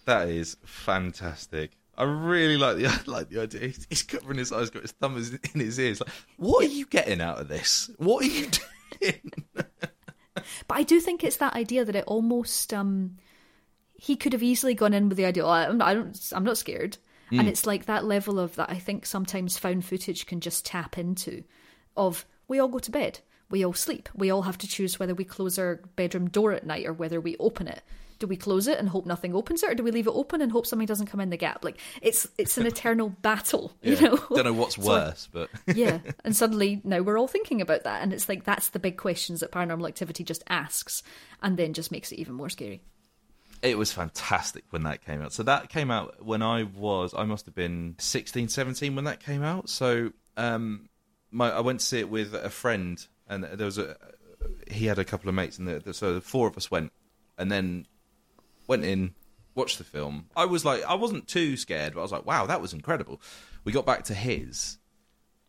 That is fantastic. I really like the [LAUGHS] like the idea. He's, covering his eyes, got his thumb in his ears. Like, what are you getting out of this? What are you [LAUGHS] doing? But I do think it's that idea that it almost um he could have easily gone in with the idea, oh, I'm, I don't, I'm not scared, Hmm. and it's like that level of that I think sometimes found footage can just tap into, of we all go to bed, we all sleep, we all have to choose whether we close our bedroom door at night or whether we open it. Do we close it and hope nothing opens it, or do we leave it open and hope something doesn't come in the gap? Like it's it's an [LAUGHS] eternal battle, [LAUGHS] you know. Don't know what's [LAUGHS] So worse, but yeah and suddenly now we're all thinking about that and it's like that's the big questions that paranormal activity just asks and then just makes it even more scary it was fantastic when that came out. So that came out when I was, I must have been 16, 17 when that came out. So um, my, I went to see it with a friend, and there was a, he had a couple of mates, and the, the, so the four of us went, and then went in, watched the film. I was like, I wasn't too scared, but I was like, wow, that was incredible. We got back to his,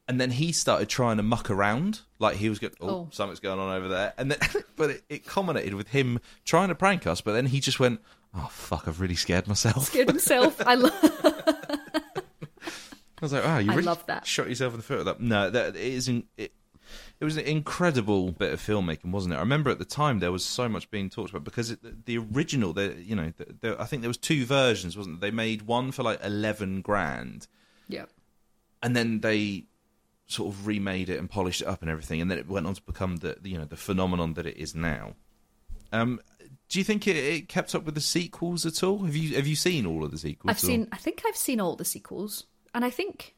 and then he started trying to muck around, like he was going, oh, Oh. something's going on over there, and then, [LAUGHS] but it, it culminated with him trying to prank us, but then he just went, oh fuck, I've really scared myself. scared [LAUGHS] himself i love I was like, wow, you I really love that. shot yourself in the foot with that. No, that it isn't. It, it was an incredible bit of filmmaking, wasn't it? I remember at the time there was so much being talked about because it, the original, the, you know, the, the, I think there was two versions, wasn't there? They made one for like eleven grand, yeah and then they sort of remade it and polished it up and everything, and then it went on to become the you know the phenomenon that it is now. Um, do you think it, it kept up with the sequels at all? Have you have you seen all of the sequels? i've seen i think i've seen all the sequels and i think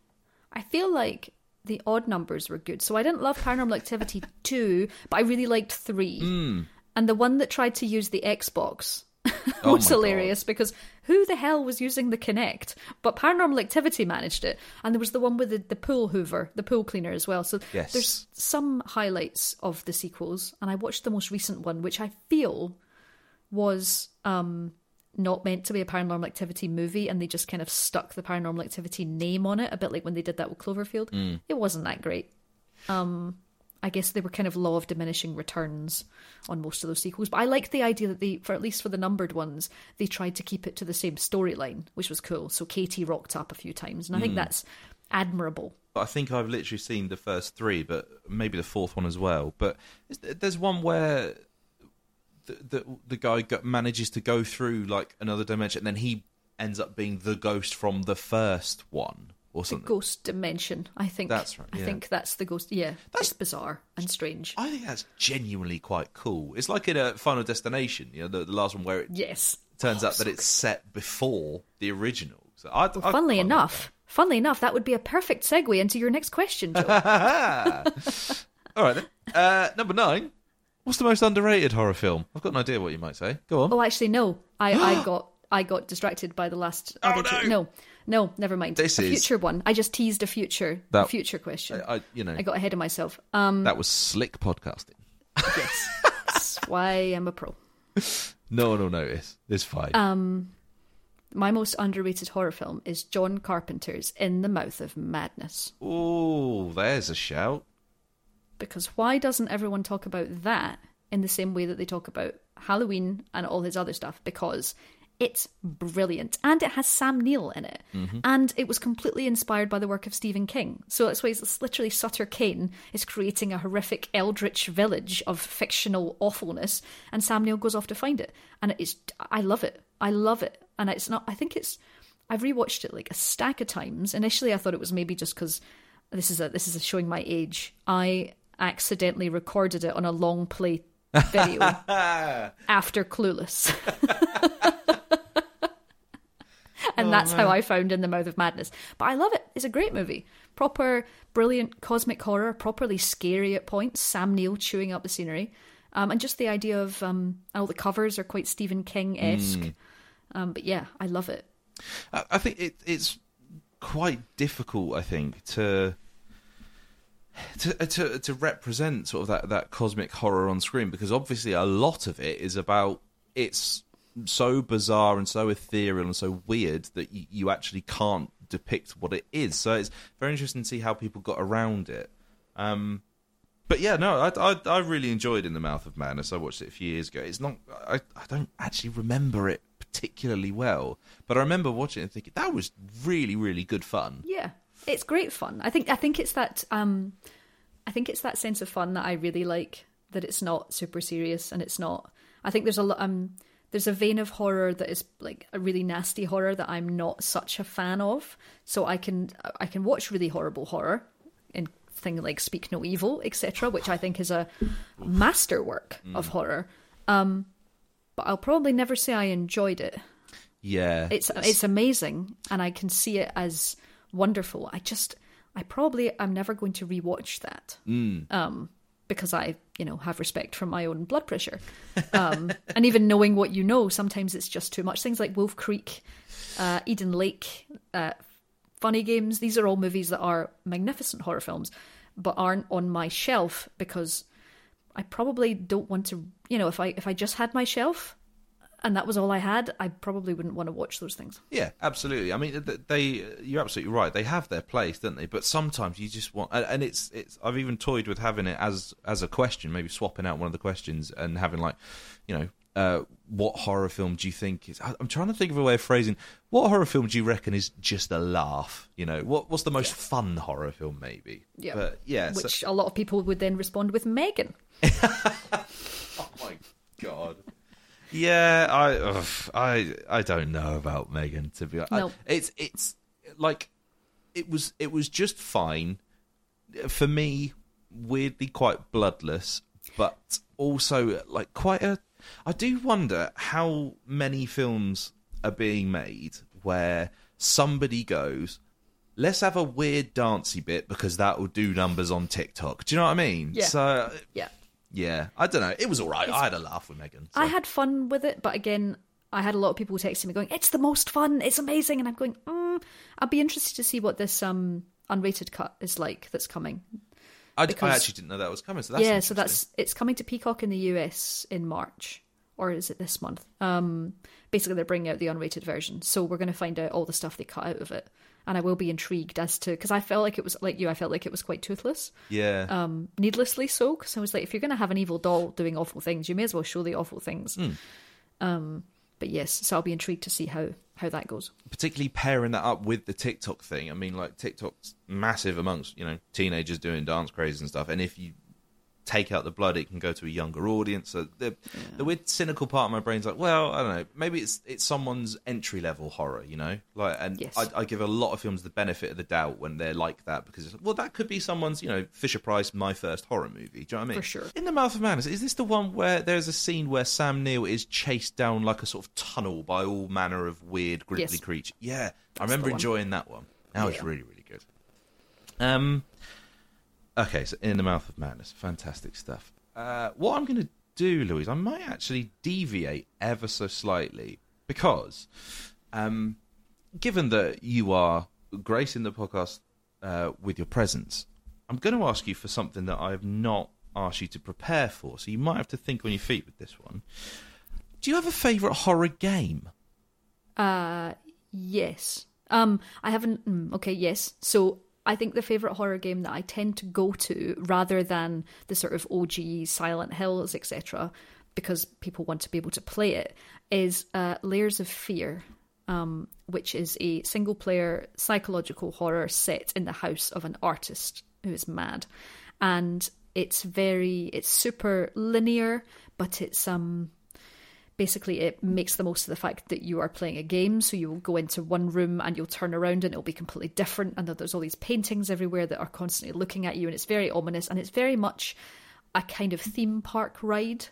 i feel like the odd numbers were good so i didn't love paranormal activity [LAUGHS] 2 but i really liked 3 Hmm. and the one that tried to use the xbox [LAUGHS] Oh was my God. hilarious because who the hell was using the Kinect? But Paranormal Activity managed it, and there was the one with the, the pool hoover, the pool cleaner as well. So Yes. there's some highlights of the sequels, and I watched the most recent one, which I feel was um, not meant to be a Paranormal Activity movie, and they just kind of stuck the Paranormal Activity name on it, a bit like when they did that with Cloverfield. Mm. It wasn't that great. Um, I guess they were kind of law of diminishing returns on most of those sequels. But I liked the idea that they, for at least for the numbered ones, they tried to keep it to the same storyline, which was cool. So Katie rocked up a few times, and I think hmm. that's admirable. I think I've literally seen the first three, but maybe the fourth one as well. But there's one where the the, the guy manages to go through like another dimension, and then he ends up being the ghost from the first one or The ghost dimension, I think. That's right, I think that's the ghost. Yeah, That's- bizarre and strange. I think that's genuinely quite cool. It's like in a Final Destination, you know, the, the last one where it Yes. turns Oh, out that so it's set before the original. So I, Well, funnily enough, funnily enough, that would be a perfect segue into your next question, Joe. [LAUGHS] All right then. Uh, number nine. What's the most underrated horror film? I've got an idea what you might say. Go on. oh, actually, no. I, I [GASPS] got I got distracted by the last. Oh, no. no, no, never mind. This a is- future one. I just teased a future That- a future question. I, I- you know, I got ahead of myself. Um, that was slick podcasting. yes, that's [LAUGHS] why I'm a pro. No one will notice. It's fine. Um, my most underrated horror film is John Carpenter's In the Mouth of Madness. oh, there's a shout. Because why doesn't everyone talk about that in the same way that they talk about Halloween and all his other stuff? Because it's brilliant and it has Sam Neill in it. Mm-hmm. And it was completely inspired by the work of Stephen King. So that's why it's literally Sutter Kane is creating a horrific eldritch village of fictional awfulness and Sam Neill goes off to find it. And it's I love it. I love it. And it's not I think it's I've rewatched it like a stack of times. Initially I thought it was maybe just because this is a this is a showing my age. I accidentally recorded it on a long play video [LAUGHS] after Clueless. [LAUGHS] and that's how I found In the Mouth of Madness. But I love it. It's a great movie. Proper, brilliant cosmic horror, properly scary at points. Sam Neill chewing up the scenery. Um, and just the idea of um, all the covers are quite Stephen King esque. Um, but yeah, I love it. I, I think it, it's quite difficult. I think to. To, to to represent sort of that, that cosmic horror on screen because obviously a lot of it is about it's so bizarre and so ethereal and so weird that you, you actually can't depict what it is. So it's very interesting to see how people got around it. Um, but yeah, no, I, I, I really enjoyed In the Mouth of Madness. I watched it a few years ago. It's not, I, I don't actually remember it particularly well, but I remember watching it and thinking that was really, really good fun. Yeah, it's great fun. I think I think it's that um, I think it's that sense of fun that I really like. That it's not super serious and it's not. I think there's a lot. Um, there's a vein of horror that is like a really nasty horror that I'm not such a fan of. So I can I can watch really horrible horror in thing like Speak No Evil, etc., which I think is a masterwork of horror. Um, but I'll probably never say I enjoyed it. Yeah, It's it's amazing, and I can see it as wonderful. I just I probably I'm never going to rewatch that. Um, because I, you know, have respect for my own blood pressure. Um, [LAUGHS] and even knowing what you know, sometimes it's just too much. Things like Wolf Creek, uh, Eden Lake, uh, Funny Games, these are all movies that are magnificent horror films, but aren't on my shelf because I probably don't want to, you know, if I if I just had my shelf and that was all I had, I probably wouldn't want to watch those things. Yeah, absolutely. I mean, they you're absolutely right. They have their place, don't they? But sometimes you just want, and- it's it's. I've even toyed with having it as as a question, maybe swapping out one of the questions and having like, you know, uh, what horror film do you think is? I'm trying to think of a way of phrasing. What horror film do you reckon is just a laugh? You know, what what's the most fun horror film? Maybe. Yeah. But yeah. so- Which a lot of people would then respond with Megan. [LAUGHS] Oh my god. Yeah, I, ugh, I, I don't know about Megan to be honest. No. It's, it's like, it was, it was just fine for me. Weirdly, quite bloodless, but also like quite a. I do wonder how many films are being made where somebody goes, "Let's have a weird dancey bit because that will do numbers on TikTok." Do you know what I mean? Yeah. So Yeah. Yeah, I don't know. It was all right. I had a laugh with Megan. so- I had fun with it, but again, I had a lot of people texting me going, "It's the most fun. It's amazing," and I'm going, mm, "I'd be interested to see what this um unrated cut is like that's coming." I, I actually didn't know that was coming. So that's yeah, so that's it's coming to Peacock in the US in March, or is it this month? Um, basically, they're bringing out the unrated version, so we're going to find out all the stuff they cut out of it, and I will be intrigued as to because I felt like it was like you, I felt like it was quite toothless. yeah. um, needlessly so. Because I was like, if you're going to have an evil doll doing awful things, you may as well show the awful things. Hmm. Um, but yes, so I'll be intrigued to see how how that goes. Particularly pairing that up with the TikTok thing. I mean, like TikTok's massive amongst you know teenagers doing dance crazes and stuff. And if you take out the blood, it can go to a younger audience. So the the weird cynical part of my brain's like, well, I don't know. Maybe it's it's someone's entry level horror, you know. Like, and Yes. I, I give a lot of films the benefit of the doubt when they're like that because it's, well, that could be someone's, you know, Fisher Price, my first horror movie. Do you know what I mean? For sure. In the Mouth of Madness, is this the one where there's a scene where Sam Neill is chased down like a sort of tunnel by all manner of weird, grizzly Yes. creatures? Yeah, I remember enjoying that one. That was really, really good. Um, okay, so In the Mouth of Madness, fantastic stuff. Uh, what I'm going to do, Louise, I might actually deviate ever so slightly because, um, given that you are gracing the podcast uh, with your presence, I'm going to ask you for something that I have not asked you to prepare for. So you might have to think on your feet with this one. Do you have a favourite horror game? Uh, yes. Um, I haven't. Mm, okay, yes. So I think the favorite horror game that I tend to go to, rather than the sort of OG Silent Hills, etc., because people want to be able to play it, is uh, Layers of Fear. Um, which is a single player psychological horror set in the house of an artist who is mad. And it's very, it's super linear, but it's, um, basically it makes the most of the fact that you are playing a game. So you'll go into one room and you'll turn around and it'll be completely different. And there's all these paintings everywhere that are constantly looking at you and it's very ominous and it's very much a kind of theme park ride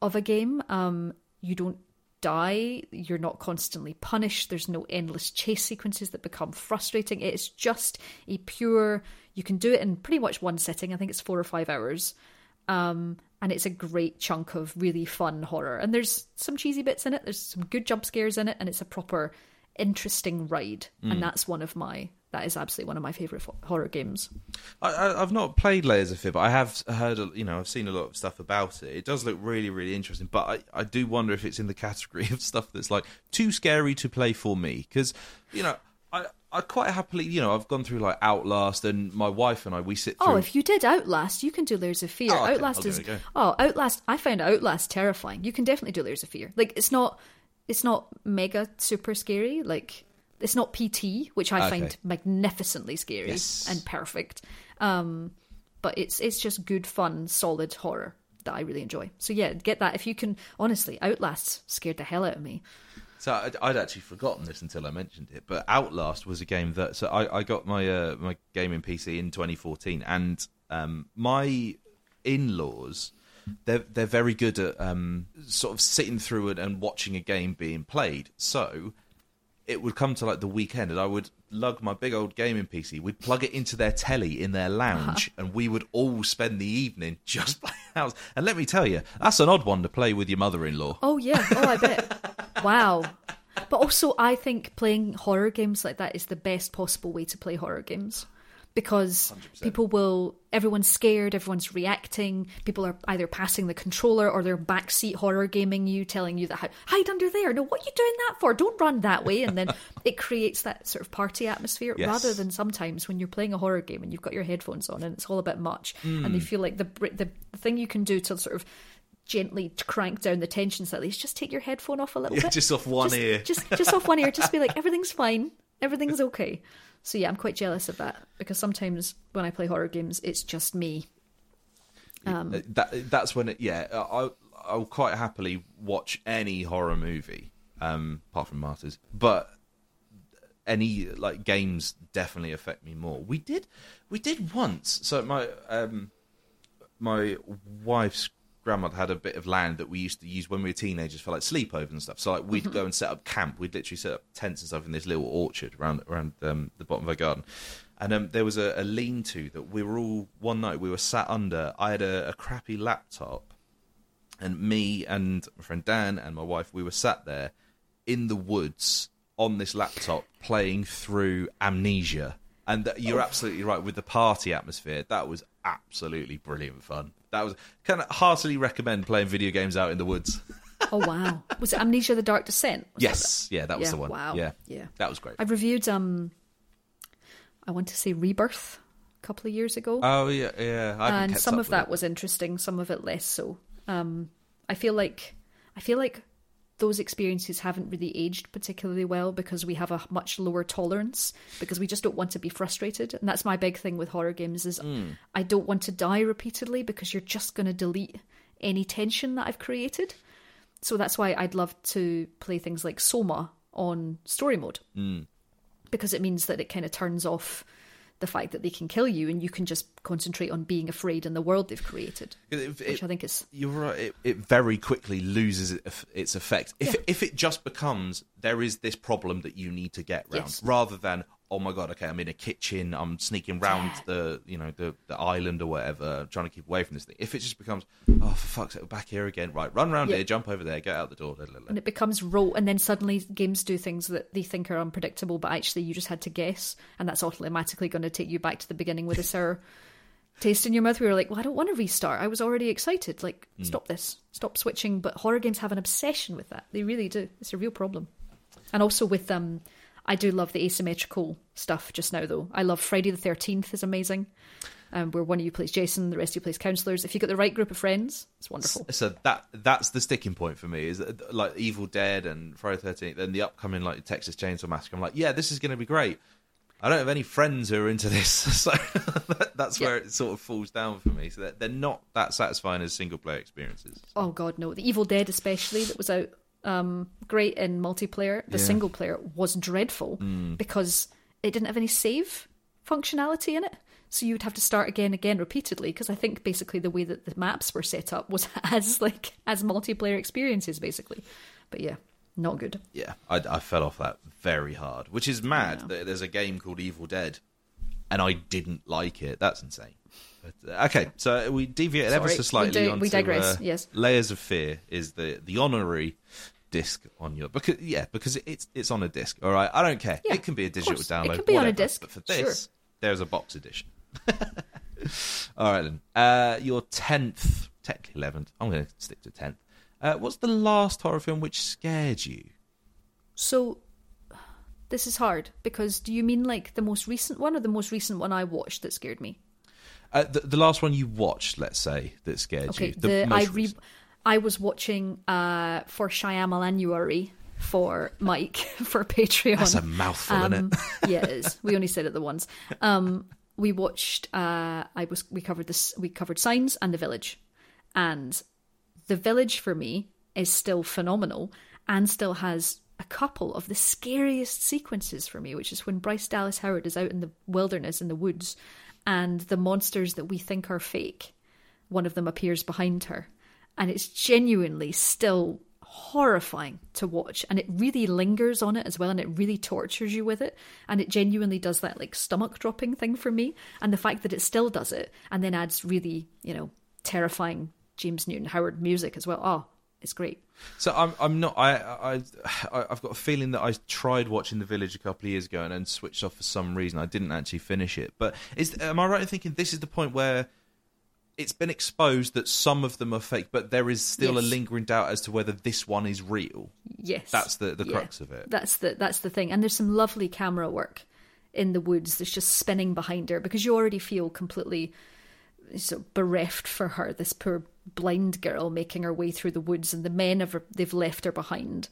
of a game. Um you don't die. You're not constantly punished. There's no endless chase sequences that become frustrating. It's just a pure you can do it in pretty much one sitting. I think it's 4 or 5 hours. Um, and it's a great chunk of really fun horror. And there's some cheesy bits in it. There's some good jump scares in it, and it's a proper interesting ride. And mm. that's one of my that is absolutely one of my favorite horror games. I, I've not played Layers of Fear, but I have heard, you know, I've seen a lot of stuff about it. It does look really, really interesting, but I, I do wonder if it's in the category [LAUGHS] of stuff that's like too scary to play for me. Because, you know, I, quite happily, you know, I've gone through like Outlast, and my wife and I, we sit through. Oh, if you did Outlast, you can do Layers of Fear. Oh, okay. Outlast is it a go. oh Outlast. I found Outlast terrifying. You can definitely do Layers of Fear. Like it's not it's not mega super scary. Like it's not PT, which I Okay. find magnificently scary Yes. and perfect. Um, but it's it's just good fun, solid horror that I really enjoy. So yeah, get that if you can. Honestly, Outlast scared the hell out of me. So I'd, I'd actually forgotten this until I mentioned it, but Outlast was a game that so I, I got my uh, my gaming PC in 2014, and um, my in-laws they're they're very good at um, sort of sitting through it and watching a game being played. So it would come to like the weekend, and I would lug my big old gaming PC. We'd plug it into their telly in their uh-huh. lounge, and we would all spend the evening [LAUGHS] just playing Outlast. And let me tell you, that's an odd one to play with your mother-in-law. Oh yeah. Oh, I bet. [LAUGHS] wow. But also, I think playing horror games like that is the best possible way to play horror games because people will. Everyone's scared. Everyone's reacting. People are either passing the controller or they're backseat horror gaming you, telling you that hide under there. No, what are you doing that for? Don't run that way. And then [LAUGHS] it creates that sort of party atmosphere Yes. rather than sometimes when you're playing a horror game and you've got your headphones on and it's all a bit much and they hmm. feel like the the thing you can do to sort of gently crank down the tension slightly is just take your headphone off a little Yeah, bit just off one just, ear. just just off one ear just be like [LAUGHS] everything's fine everything's okay so yeah i'm quite jealous of that because sometimes when i play horror games it's just me. Um, Uh, that that's when it yeah I I'll quite happily watch any horror movie um apart from Martyrs. But any like games definitely affect me more. We did we did once so my um my wife's grandmother had a bit of land that we used to use when we were teenagers for like sleepovers and stuff so like we'd go and set up camp we'd literally set up tents and stuff in this little orchard around around um, the bottom of our garden and um, there was a, a lean-to that we were all one night we were sat under i had a, a crappy laptop and me and my friend Dan and my wife, we were sat there in the woods on this laptop playing through Amnesia. And you're absolutely right with the party atmosphere. That was absolutely brilliant fun. That was kind of heartily recommend playing video games out in the woods. [LAUGHS] oh wow was it amnesia the dark descent Was that yes, yeah, that was Yeah, the one. wow. yeah, Yeah. that was great. I've reviewed um I want to say Rebirth a couple of years ago. Oh yeah, yeah. And some of that it. was interesting, some of it less so. Um I feel like I feel like those experiences haven't really aged particularly well because we have a much lower tolerance because we just don't want to be frustrated and that's my big thing with horror games is Mm. I don't want to die repeatedly because you're just going to delete any tension that I've created. So that's why I'd love to play things like Soma on story mode. Mm. Because it means that it kind of turns off the fact that they can kill you and you can just concentrate on being afraid in the world they've created. It- Which I think is You're right. It, it very quickly loses its effect. If Yeah. if it just becomes there is this problem that you need to get round, Yes. rather than oh my god, okay, I'm in a kitchen, I'm sneaking round Yeah. the you know the the island or whatever, trying to keep away from this thing. If it just becomes oh for fuck's sake, we're back here again, right? Run round Yeah. here, jump over there, get out the door. la, la, la. and it becomes rote and then suddenly games do things that they think are unpredictable but actually you just had to guess and that's automatically going to take you back to the beginning with a sour [LAUGHS] taste in your mouth We you're like well i don't want to restart i was already excited like stop this stop switching but horror games have an obsession with that they really do it's a real problem and also with um i do love the asymmetrical stuff just now though i love friday the 13th is amazing um, where one of you plays jason the rest of you plays counselors if you got the right group of friends it's wonderful So that that's the sticking point for me is that, like Evil Dead and Friday the Thirteenth and the upcoming like Texas Chainsaw Massacre. I'm like, yeah, this is going to be great. I don't have any friends who are into this, [LAUGHS] so that, that's Yeah. where it sort of falls down for me. So they're, they're not that satisfying as single player experiences. Oh god, no! The Evil Dead, especially that was out, um, great in multiplayer. The Yeah. single player was dreadful because it didn't have any save functionality in it. So you'd have to start again, again, repeatedly. Because I think basically the way that the maps were set up was [LAUGHS] as like as multiplayer experiences, basically. But yeah, not good. Yeah, I, I fell off that very hard, which is mad that there's a game called Evil Dead, and I didn't like it. That's insane. But, uh, okay, so we deviated ever so we slightly do- onto we digress, uh, yes. Layers of Fear is the the honorary disc on your because yeah because it's it's on a disc. All right, I don't care. Yeah, it can be a digital course. It can be on a disc, but for sure. this, there's a box edition. [LAUGHS] all right then. Uh, your tenth, technically eleventh. I'm going to stick to tenth. Uh, what's the last horror film which scared you? So this is hard because do you mean like the most recent one or the most recent one I watched that scared me? Uh, the, the last one you watched, let's say, that scared Okay, you. the, I most re- recent. I was watching uh for Shyamalanuary for Mike [LAUGHS] for Patreon. That's a mouthful, isn't Um, it? [LAUGHS] yeah, it is. We only said it the once. Um, we watched. Uh, I was. We covered this. We covered Signs and The Village, and The Village for me is still phenomenal, and still has a couple of the scariest sequences for me, which is when Bryce Dallas Howard is out in the wilderness in the woods, and the monsters that we think are fake, one of them appears behind her, and it's genuinely still horrifying to watch and it really lingers on it as well and it really tortures you with it and it genuinely does that like stomach dropping thing for me and the fact that it still does it and then adds really you know terrifying James Newton Howard music as well oh it's great So I'm I'm not I I I- I've got a feeling that I tried watching The Village a couple of years ago and then switched off for some reason. I didn't actually finish it. But is am I right in thinking this is the point where it's been exposed that some of them are fake, but there is still a lingering doubt as to whether this one is real. yes That's the the Yeah. crux of it. That's the that's the thing. And there's some lovely camera work in the woods that's just spinning behind her because you already feel completely sort of bereft for her, this poor blind girl making her way through the woods and the men have they've left her behind.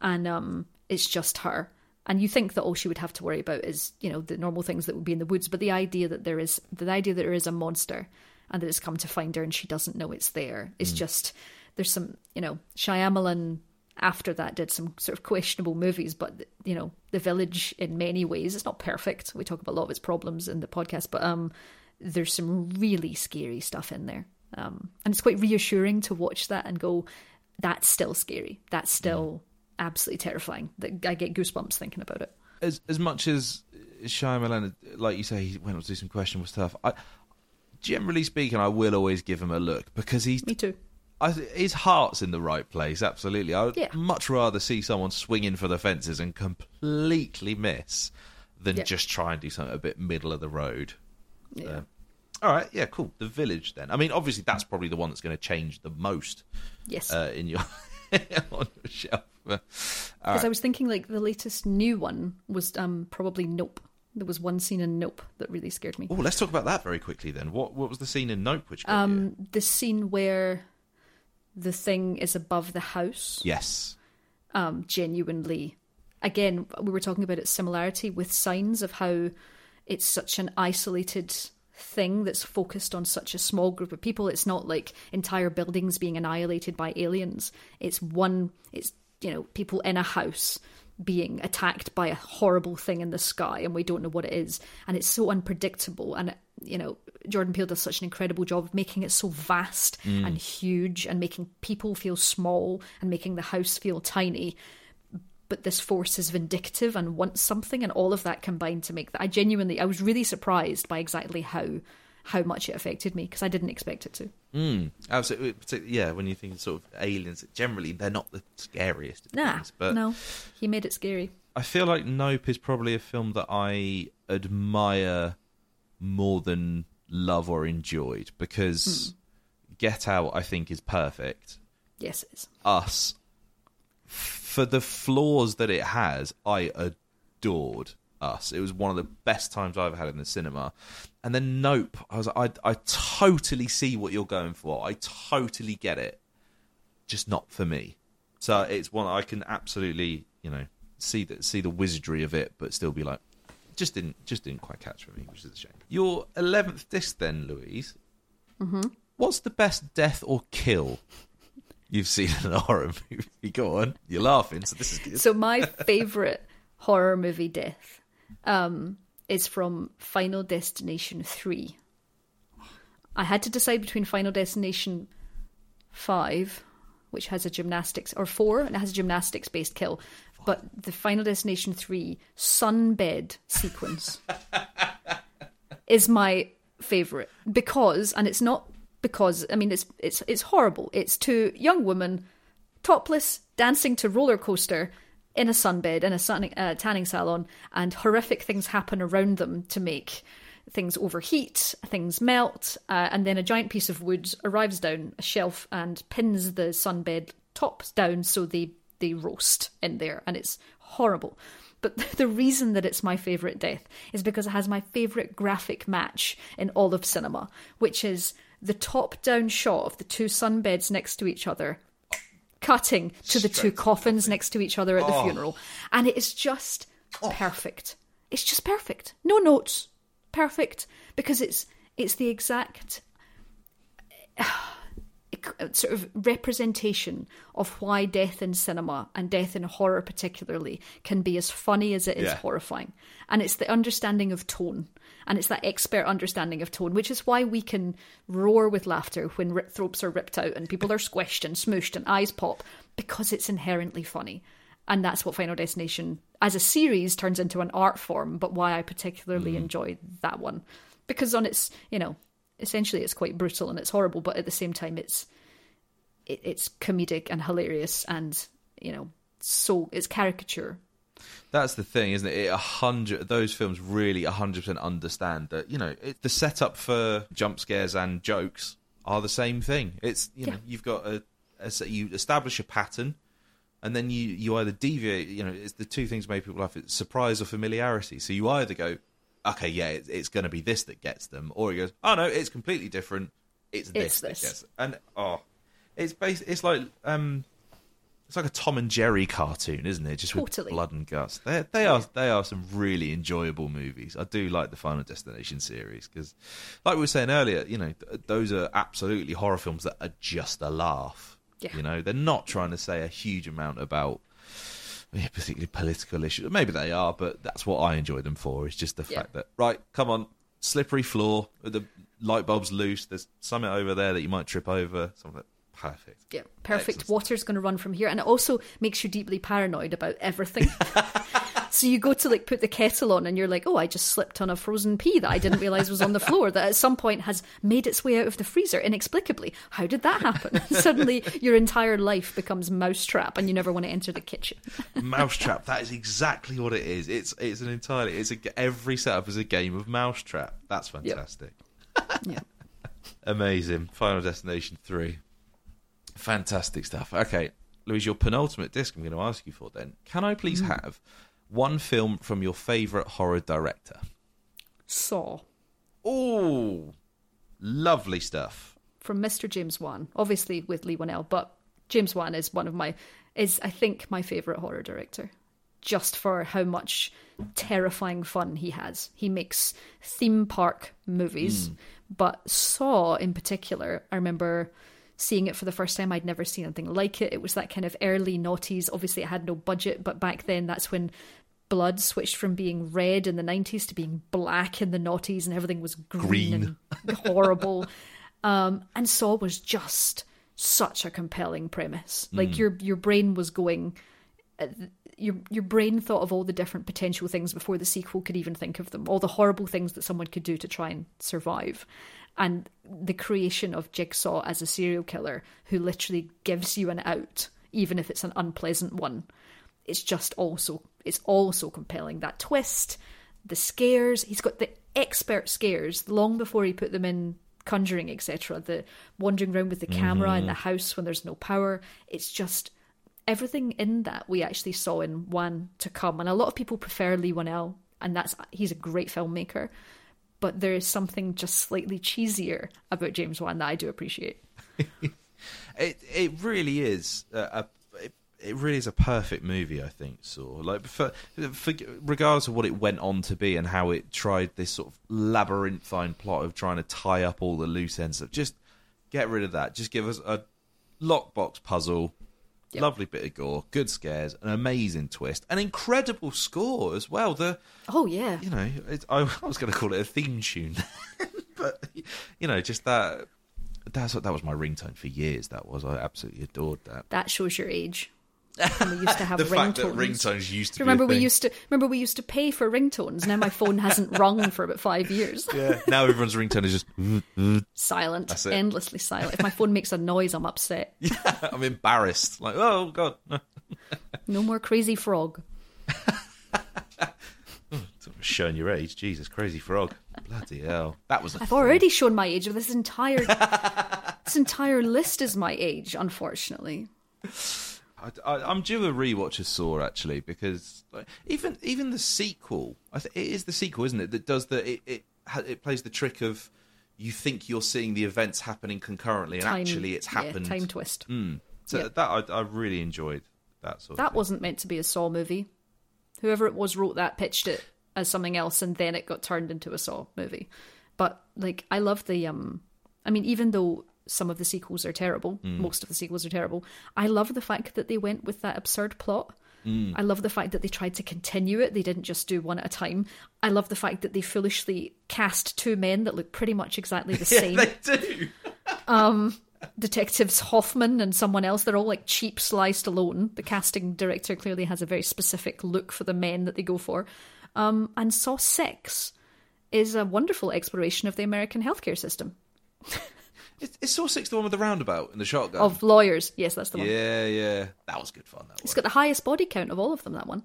And um it's just her. And you think that all she would have to worry about is, you know, the normal things that would be in the woods, but the idea that there is the idea that there is a monster and that it's come to find her and she doesn't know it's there. Is just there's some you know Shyamalan after that did some sort of questionable movies but you know the village in many ways it's not perfect. We talk about a lot of its problems in the podcast but um there's some really scary stuff in there. Um and it's quite reassuring to watch that and go that's still scary. That's still absolutely terrifying. That I get goosebumps thinking about it. As as much as Shyamalan, like you say, he went on to do some questionable stuff. I, generally speaking, I will always give him a look because he's me too I, his heart's in the right place. Absolutely, I would Yeah. much rather see someone swinging for the fences and completely miss than Yeah. just try and do something a bit middle of the road. yeah Uh, all right, yeah, cool. The village, then. I mean, obviously, that's probably the one that's going to change the most yes uh, in your [LAUGHS] on your shelf. Uh, Because right. I was thinking like the latest new one was um probably Nope. There was one scene in Nope that really scared me. Oh, let's talk about that very quickly then. What what was the scene in Nope which got you? Um, the scene where the thing is above the house, Yes. um, genuinely. Again, we were talking about its similarity with signs of how it's such an isolated thing that's focused on such a small group of people. It's not like entire buildings being annihilated by aliens. It's one. It's you know people in a house being attacked by a horrible thing in the sky and we don't know what it is. And it's so unpredictable. And you know Jordan Peele does such an incredible job of making it so vast mm. and huge and making people feel small and making the house feel tiny. But this force is vindictive and wants something and all of that combined to make that. I genuinely I was really surprised by exactly how how much it affected me because I didn't expect it to. Mm, absolutely. Yeah, when you think of sort of aliens, generally they're not the scariest Nah, things. But no, he made it scary. I feel like Nope is probably a film that I admire more than love or enjoyed because Get Out, I think, is perfect. Yes, it is. Us, for the flaws that it has, I adored Us. It was one of the best times I've had in the cinema. And then Nope, I was like, I I totally see what you're going for. I totally get it. Just not for me. So it's one I can absolutely, you know, see the see the wizardry of it, but still be like, just didn't just didn't quite catch for me, which is a shame. Your eleventh disc, then, Louise. Mm-hmm. What's the best death or kill you've seen in a horror movie? [LAUGHS] Go on, you're laughing, so this is good. So my favorite horror movie death um, is from Final Destination Three. I had to decide between Final Destination Five, which has a gymnastics, or Four, and it has a gymnastics based kill. But the Final Destination Three sunbed sequence [LAUGHS] is my favorite because, and it's not because I mean it's it's it's horrible. It's two young women topless, dancing to roller coaster in a sunbed in a sun, uh, tanning salon, and horrific things happen around them to make things overheat, things melt, uh, and then a giant piece of wood arrives down a shelf and pins the sunbed tops down so they they roast in there, and it's horrible. But [LAUGHS] the reason that it's my favourite death is because it has my favourite graphic match in all of cinema, which is the top down shot of the two sunbeds next to each other, cutting to the two coffins next to each other at the oh. funeral. And it is just oh. perfect. It's just perfect. No notes. Perfect. Because it's it's the exact [SIGHS] uh, sort of representation of why death in cinema and death in horror particularly can be as funny as it is Yeah. horrifying and it's the understanding of tone and it's that expert understanding of tone which is why we can roar with laughter when rip throats are ripped out and people are squished and smooshed and eyes pop because it's inherently funny. And that's what final destination as a series turns into an art form but why i particularly mm-hmm. enjoy that one. Because on its you know essentially it's quite brutal and it's horrible but at the same time it's it, it's comedic and hilarious and you know so it's caricature That's the thing, isn't it? It a hundred those films really a hundred percent understand that you know it, the setup for jump scares and jokes are the same thing. It's you know Yeah. you've got a, a you establish a pattern, and then you you either deviate. You know, it's the two things make people laugh: it's surprise or familiarity. So you either go, okay, yeah, it's, it's going to be this that gets them, or it goes, oh no, it's completely different. It's this It's that this. gets, and oh, it's bas It's like um. It's like a Tom and Jerry cartoon, isn't it? Just with blood and guts. They they are they are some really enjoyable movies. I do like the Final Destination series because, like we were saying earlier, you know th- those are absolutely horror films that are just a laugh. Yeah. You know, they're not trying to say a huge amount about yeah, particularly political issues. Maybe they are, but that's what I enjoy them for. Is just the Yeah. fact that right, come on, slippery floor, the light bulb's loose. There's something over there that you might trip over. Something like, perfect. yeah perfect Excellent. water's going to run from here and it also makes you deeply paranoid about everything [LAUGHS] so you go to like put the kettle on and you're like oh i just slipped on a frozen pea that i didn't realize was on the floor that at some point has made its way out of the freezer inexplicably how did that happen [LAUGHS] suddenly your entire life becomes mousetrap and you never want to enter the kitchen [LAUGHS] Mousetrap. That is exactly what it is. It's it's an entirely. It's a every setup is a game of Mousetrap. That's fantastic. yeah Amazing. Final Destination three. Fantastic stuff. Okay, Louise, your penultimate disc. I'm going to ask you for then. Can I please mm-hmm. have one film from your favourite horror director? saw Oh, lovely stuff. from Mr. James Wan, obviously with Leigh Whannell, but James Wan is one of my is I think my favorite horror director. Just for how much terrifying fun he has. He makes theme park movies, hmm. but Saw in particular, I remember seeing it for the first time. I'd never seen anything like it. It was that kind of early noughties. Obviously, it had no budget, but back then that's when blood switched from being red in the 90s to being black in the noughties and everything was green, and [LAUGHS] horrible. Um, and Saw was just such a compelling premise. Like your your brain was going, uh, your your brain thought of all the different potential things before the sequel could even think of them. All the horrible things that someone could do to try and survive, and the creation of Jigsaw as a serial killer who literally gives you an out, even if it's an unpleasant one. It's just also it's also compelling that twist, the scares. He's got the expert scares long before he put them in Conjuring, etc. The wandering around with the camera in the mm-hmm. house when there's no power. It's just everything in that we actually saw in One to come, and a lot of people prefer Leigh Whannell, and that's he's a great filmmaker. But there is something just slightly cheesier about James Wan that I do appreciate. [LAUGHS] It it really is a, a it, it really is a perfect movie. I think so. Like for, for regardless of what it went on to be and how it tried this sort of labyrinthine plot of trying to tie up all the loose ends. Of just get rid of that. Just give us a lockbox puzzle. Yep. Lovely bit of gore, good scares, an amazing twist, an incredible score as well. The Oh yeah, you know, it, I, [LAUGHS] I was going to call it a theme tune, [LAUGHS] but you know, just that. That's what that was my ringtone for years. That was I absolutely adored that. that shows your age. And we used to [LAUGHS] have the ringtones. fact that ringtones used to remember be a we thing. used to remember we used to pay for ringtones. Now my phone hasn't [LAUGHS] rung for about five years. Yeah. Now everyone's ringtone is just. [LAUGHS] Silent, endlessly silent. If my phone makes a noise, I'm upset. I'm embarrassed. Like, oh god, No more crazy frog. showing your age. Jesus, crazy frog. Bloody hell, that was. A I've already shown my age. This entire this entire list is my age, unfortunately. I, I, I'm due a rewatch of Saw actually because like, even even the sequel, I th- it is the sequel, isn't it? That does the it it, ha- it plays the trick of you think you're seeing the events happening concurrently, and Time- actually it's yeah, happened. time twist. Mm. So Yeah. that I, I really enjoyed that sort. of That thing. wasn't meant to be a Saw movie. Whoever it was wrote that, pitched it as something else, and then it got turned into a Saw movie. But like, I love the um. I mean, even though some of the sequels are terrible, mm. most of the sequels are terrible. I love the fact that they went with that absurd plot. Mm. I love the fact that they tried to continue it. They didn't just do one at a time. I love the fact that they foolishly cast two men that look pretty much exactly the [LAUGHS] Yeah, same. they do. [LAUGHS] Um, detectives Hoffman and someone else. They're all like cheap sliced alone. The casting director clearly has a very specific look for the men that they go for. Um, and Saw Six is a wonderful exploration of the American healthcare system [LAUGHS] Is, is Saw Six the one with the roundabout and the shotgun? of lawyers. Yes, that's the one. yeah, yeah, that was good fun. That It's one. got the highest body count of all of them. That one.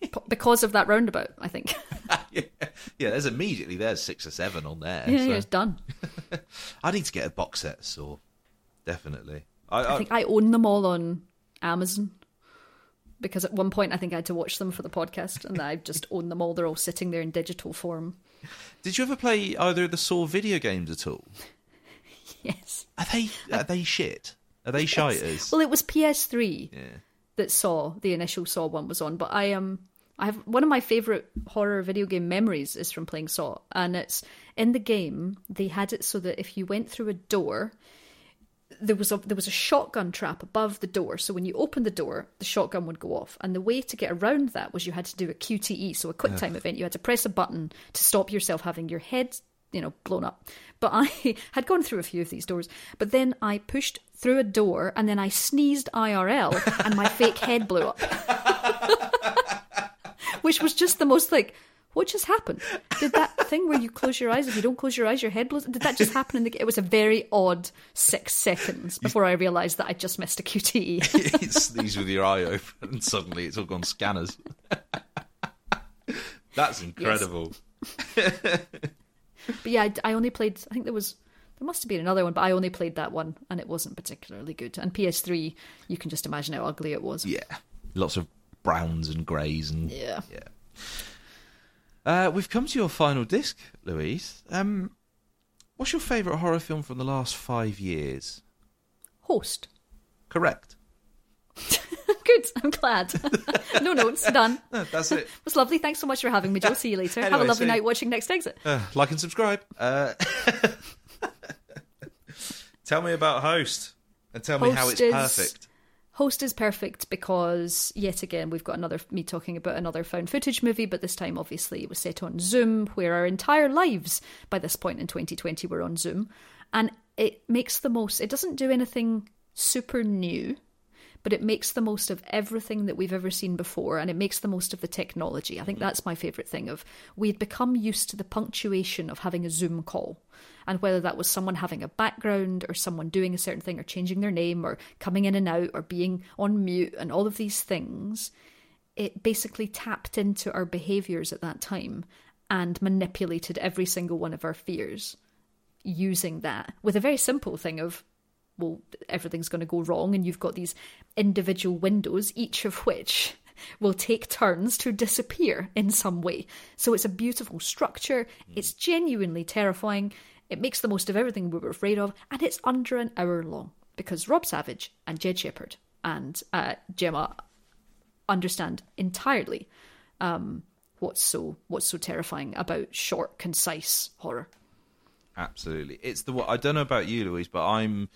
P- because of that roundabout, I think. [LAUGHS] yeah, yeah. There's immediately there's six or seven on there. yeah, so- yeah, it's done. [LAUGHS] I need to get a box set of Saw. Definitely. I, I I, think I own them all on Amazon because at one point I think I had to watch them for the podcast, and I just own them all. They're all sitting there in digital form. did you ever play either of the Saw video games at all? [LAUGHS] Yes. Are they are they shit? Are they shiters? Well, it was PS3 Yeah. that Saw the initial Saw one was on, but I um I have one of my favorite horror video game memories is from playing Saw, and it's in the game they had it so that if you went through a door. There was a there was a shotgun trap above the door, so when you opened the door, the shotgun would go off. And the way to get around that was you had to do a QTE, so a quick time event. You had to press a button to stop yourself having your head, you know, blown up. But I [LAUGHS] had gone through a few of these doors, but then I pushed through a door and then I sneezed IRL and my fake head blew up. [LAUGHS] Which was just the most like, what just happened? Did that thing where you close your eyes, if you don't close your eyes, your head blows? Did that just happen in the It was a very odd six seconds before I realised that I just missed a QTE. [LAUGHS] you sneeze with your eye open, and suddenly it's all gone scanners. That's incredible. But yeah, I, I only played. I think there was there must have been another one, but I only played that one, and it wasn't particularly good. And PS3, you can just imagine how ugly it was. Yeah, lots of browns and greys and Yeah. yeah. Uh, we've come to your final disc, Louise. Um, what's your favourite horror film from the last five years? Host. Correct. [LAUGHS] Good. I'm glad. [LAUGHS] no notes. Done. [LAUGHS] That's it. it was lovely. Thanks so much for having me, Joe. See you later. Have a lovely night watching Next Exit. Uh, like and subscribe. Uh, [LAUGHS] tell me about Host and tell me how it's is- perfect. Host is perfect because yet again we've got another me talking about another found footage movie, but this time obviously it was set on Zoom, where our entire lives by this point in 2020 were on Zoom, and it makes the most. It doesn't do anything super new, but it makes the most of everything that we've ever seen before, and it makes the most of the technology. I think mm-hmm. that's my favorite thing. Of we'd become used to the punctuation of having a Zoom call and whether that was someone having a background or someone doing a certain thing or changing their name or coming in and out or being on mute and all of these things, it basically tapped into our behaviors at that time and manipulated every single one of our fears using that with a very simple thing of well everything's going to go wrong and you've got these individual windows each of which [LAUGHS] will take turns to disappear in some way. So it's a beautiful structure. It's genuinely terrifying. It makes the most of everything we were afraid of and it's under an hour long because rob savage and jed shepherd and uh, gemma understand entirely um, what's so what's so terrifying about short concise horror. Absolutely, it's the. I don't know about you, Louise, but I'm,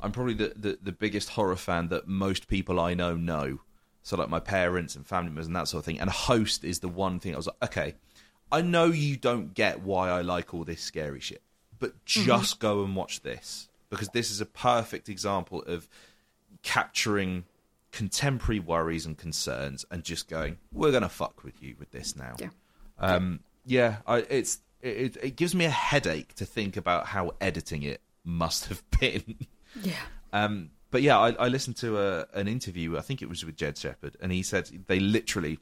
I'm probably the, the the biggest horror fan that most people I know know. So like my parents and family members and that sort of thing. And Host is the one thing I was like, okay, I know you don't get why I like all this scary shit, but just go and watch this because this is a perfect example of capturing contemporary worries and concerns and just going, we're going to fuck with you with this now. Yeah. Um, yeah, I, it's it, it gives me a headache to think about how editing it must have [LAUGHS] been. Yeah. Um, but yeah, I, I listened to a, an interview. I think it was with Jed Shepherd, and he said they literally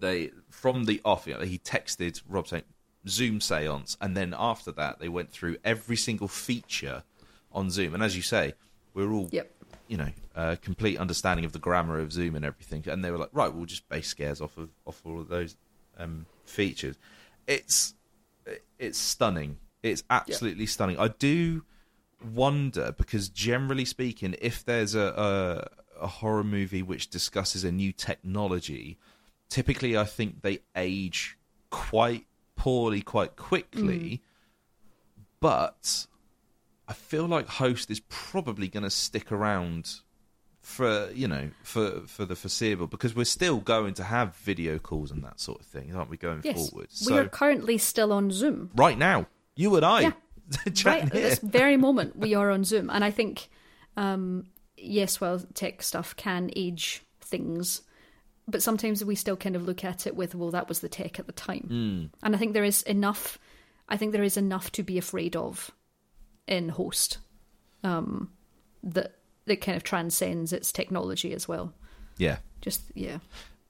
they from the off. You know, he texted Rob saying Zoom seance, and then after that, they went through every single feature on Zoom. And as you say, we're all Yep. you know uh, complete understanding of the grammar of Zoom and everything. And they were like, right, we'll just base scares off of off all of those um, features. It's it's stunning. It's absolutely stunning. I do wonder because generally speaking, if there's a, a a horror movie which discusses a new technology, typically I think they age quite poorly quite quickly. Mm. But I feel like Host is probably going to stick around for you know for for the foreseeable because we're still going to have video calls and that sort of thing, aren't we? Going Yes. forward, we are currently still on Zoom. right now, you and I, Yeah. [LAUGHS] right at this very moment we are on zoom and i think um yes well tech stuff can age things but sometimes we still kind of look at it with well that was the tech at the time. And i think there is enough i think there is enough to be afraid of in host um that that kind of transcends its technology as well. Yeah, just yeah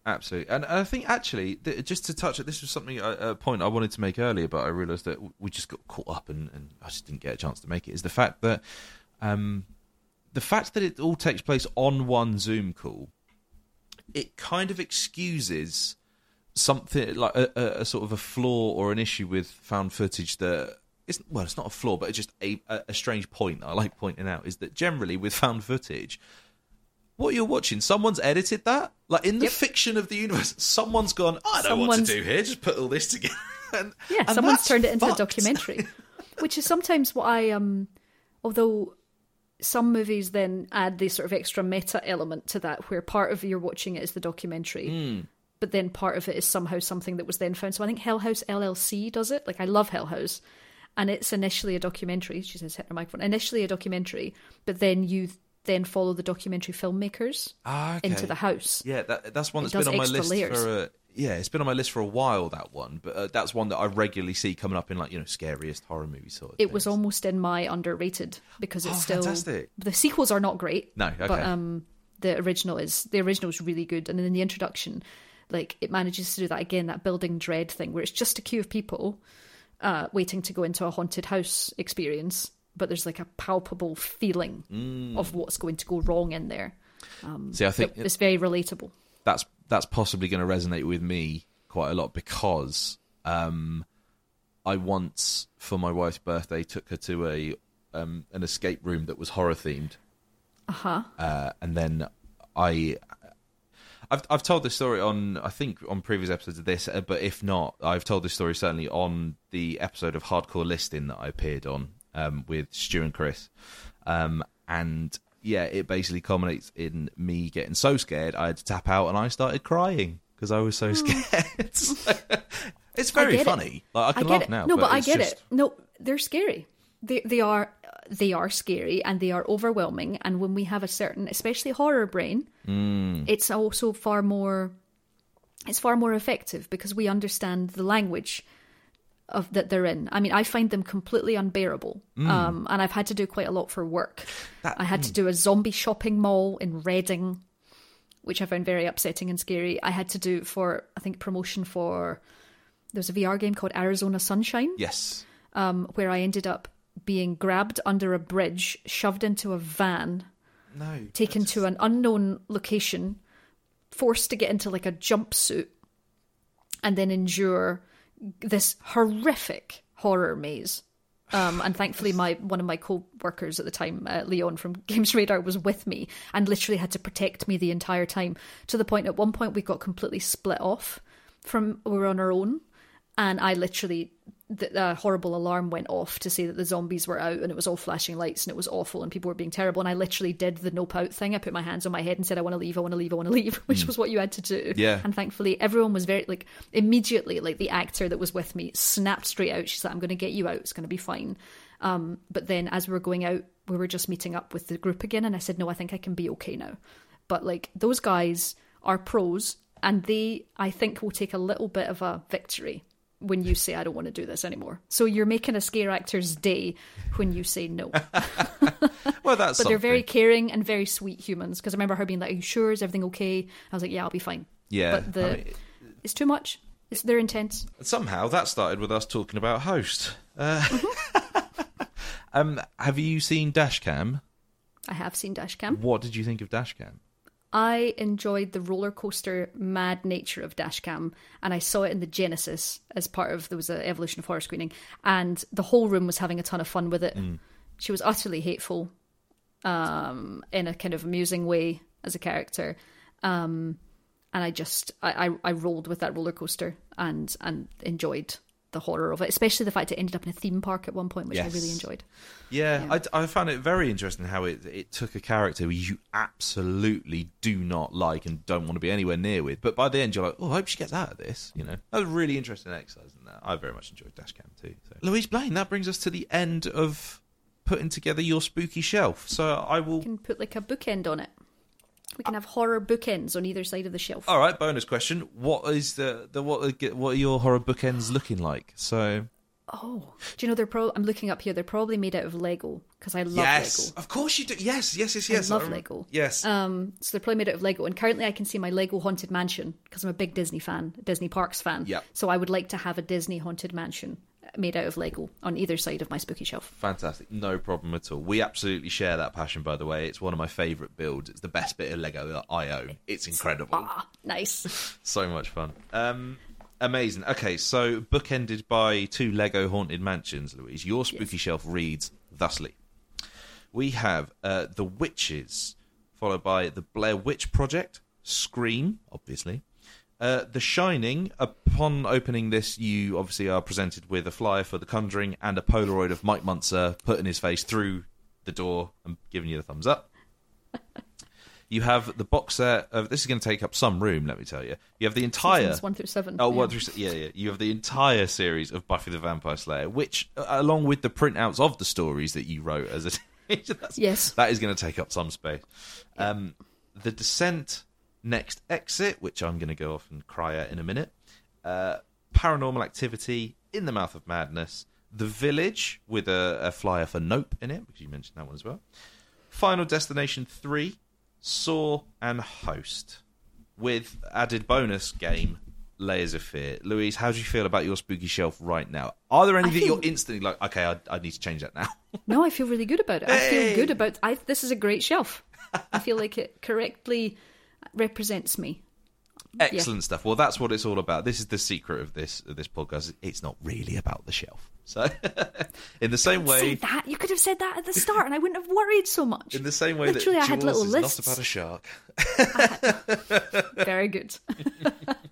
absolutely. And I think actually, just to touch it, this was something a, point I wanted to make earlier, but I realised that we just got caught up and, and I just didn't get a chance to make it. Is the fact that um, the fact that it all takes place on one Zoom call, it kind of excuses something like a, a, a sort of a flaw or an issue with found footage that it's well, it's not a flaw, but it's just a, a, strange point I like pointing out is that generally with found footage, what you're watching, someone's edited that. Like in the Yep. fiction of the universe, someone's gone. I don't know what to do here. Just put all this together. [LAUGHS] and, Yeah, and someone's turned it into fucked. a documentary, [LAUGHS] which is sometimes what I um. Although some movies then add this sort of extra meta element to that, where part of you're watching it is the documentary, Hmm. but then part of it is somehow something that was then found. So I think Hell House LLC does it. Like I love Hell House, and it's initially a documentary. She says hit her microphone. Initially a documentary, but then you then follow the documentary filmmakers Ah, okay. into the house. Yeah, that, that's one that's been on my list layers. for. A, yeah, it's been on my list for a while. That one, but uh, that's one that I regularly see coming up in like you know scariest horror movie sort of. It was almost in my underrated because it's Oh, still fantastic. the sequels are not great. No, okay. but um, the original is the original is really good, and then in the introduction, like it manages to do that again, that building dread thing where it's just a queue of people uh, waiting to go into a haunted house experience, but there's like a palpable feeling Mm. of what's going to go wrong in there. See, I think it's very relatable. that's that's possibly going to resonate with me quite a lot because um, I once for my wife's birthday took her to a um, an escape room that was horror themed, Uh-huh. uh, and then I. I've I've told this story on I think on previous episodes of this, uh, but if not, I've told this story certainly on the episode of Hardcore Listing that I appeared on um, with Stu and Chris, um, and yeah, it basically culminates in me getting so scared I had to tap out and I started crying because I was so scared. So, [LAUGHS] it's Hmm. I very it. funny. Like I can get laugh it. now. No, but, I get just- it. No, they're scary. They they are they are scary and they are overwhelming. And when we have a certain, especially horror brain, Mm. it's also far more. It's far more effective because we understand the language of that they're in. I mean, I find them completely unbearable, Mm. um, and I've had to do quite a lot for work. I had to do a zombie shopping mall in Reading, which I found very upsetting and scary. I had to do for I think promotion for there's a VR game called Arizona Sunshine, Yes. um, where I ended up being grabbed under a bridge, shoved into a van, No. taken to an unknown location, forced to get into like a jumpsuit, and then endure this horrific horror maze. Um, and thankfully, my one of my co-workers at the time, uh, Leon from Games Radar, was with me and literally had to protect me the entire time. To the point, at one point, we got completely split off from we were on our own, and I literally the, horrible alarm went off to say that the zombies were out and it was all flashing lights and it was awful and people were being terrible and I literally did the nope out thing. I put my hands on my head and said I want to leave, I want to leave, I want to leave, [LAUGHS] which was what you had to do. Yeah. And thankfully everyone was very like immediately like the actor that was with me snapped straight out. She's like, I'm going to get you out. It's going to be fine. Um, but then as we were going out, we were just meeting up with the group again and I said, no, I think I can be okay now. but like those guys are pros, and they I think will take a little bit of a victory when you say I don't want to do this anymore. So you're making a scare actor's day when you say no. [LAUGHS] Well, that's but they're very caring and very sweet humans. Because I remember her being like, "Are you sure? Is everything okay?" I was like, "Yeah, I'll be fine." yeah. but the I mean, it's too much. It's they're intense. somehow that started with us talking about host. Uh, [LAUGHS] um, have you seen Dashcam? I have seen Dashcam. What did you think of Dashcam? I enjoyed the roller coaster mad nature of Dashcam, and I saw it in the Genesis as part of there was an Evolution of Horror screening, and the whole room was having a ton of fun with it. She was utterly hateful, um, in a kind of amusing way as a character, um, and I just I, I I rolled with that roller coaster and and enjoyed the horror of it, especially the fact it ended up in a theme park at one point, which I really enjoyed. Yeah, Yeah. I, I found it very interesting how it it took a character you absolutely do not like and don't want to be anywhere near with, but by the end you're like, oh, I hope she gets out of this. You know, that was a really interesting exercise in that. I very much enjoyed Dashcam too. So. Louise Blain, that brings us to the end of putting together your spooky shelf. So I will. We can put like a bookend on it. We can have horror bookends on either side of the shelf. All right, bonus question: What is the the what are- what are your horror bookends looking like? So Oh, do you know they're pro? I'm looking up here. They're probably made out of Lego because I love yes, Lego. of course you do. Yes, yes, yes, yes. I love rem- Lego. Yes. Um, so they're probably made out of Lego. And currently, I can see my Lego haunted mansion because I'm a big Disney fan, Disney Parks fan. Yeah. So I would like to have a Disney haunted mansion made out of Lego on either side of my spooky shelf. Fantastic. No problem at all. We absolutely share that passion, by the way. It's one of my favourite builds. It's the best bit of Lego that I own. It's incredible. Ah, nice. [LAUGHS] So much fun. Um, amazing. Okay, so bookended by two Lego haunted mansions, Louise. Your spooky shelf reads thusly. We have uh, The Witches, followed by The Blair Witch Project, Scream, obviously. Uh, the Shining. Upon opening this, you obviously are presented with a flyer for The Conjuring and a Polaroid of Mike Muncer putting his face through the door and giving you the thumbs up. [LAUGHS] You have the box set of this is going to take up some room. Let me tell you. You have the entire Seasons one through seven. Oh, yeah. one through se- yeah, yeah. You have the entire series of Buffy the Vampire Slayer, which, uh, along with the printouts of the stories that you wrote as a [LAUGHS] Yes. that is going to take up some space. Um, the Descent, Next Exit, which I'm going to go off and cry at in a minute. Uh, Paranormal Activity, In the Mouth of Madness, The Village with a, a flyer for Nope in it, because you mentioned that one as well. Final Destination 3, Saw, and Host. With added bonus game, Layers of Fear. Louise, how do you feel about your spooky shelf right now? Are there any I that feel- you're instantly like, okay, I, I need to change that now? [LAUGHS] No, I feel really good about it. I feel good about. I this is a great shelf. I feel like it correctly represents me. Excellent stuff. Well, that's what it's all about. This is the secret of this of this podcast. It's not really about the shelf. So, [LAUGHS] in the same way, that you could have said that at the start, and I wouldn't have worried so much. in the same way Literally, that I had little is lists. not about a shark. [LAUGHS] Very good. [LAUGHS]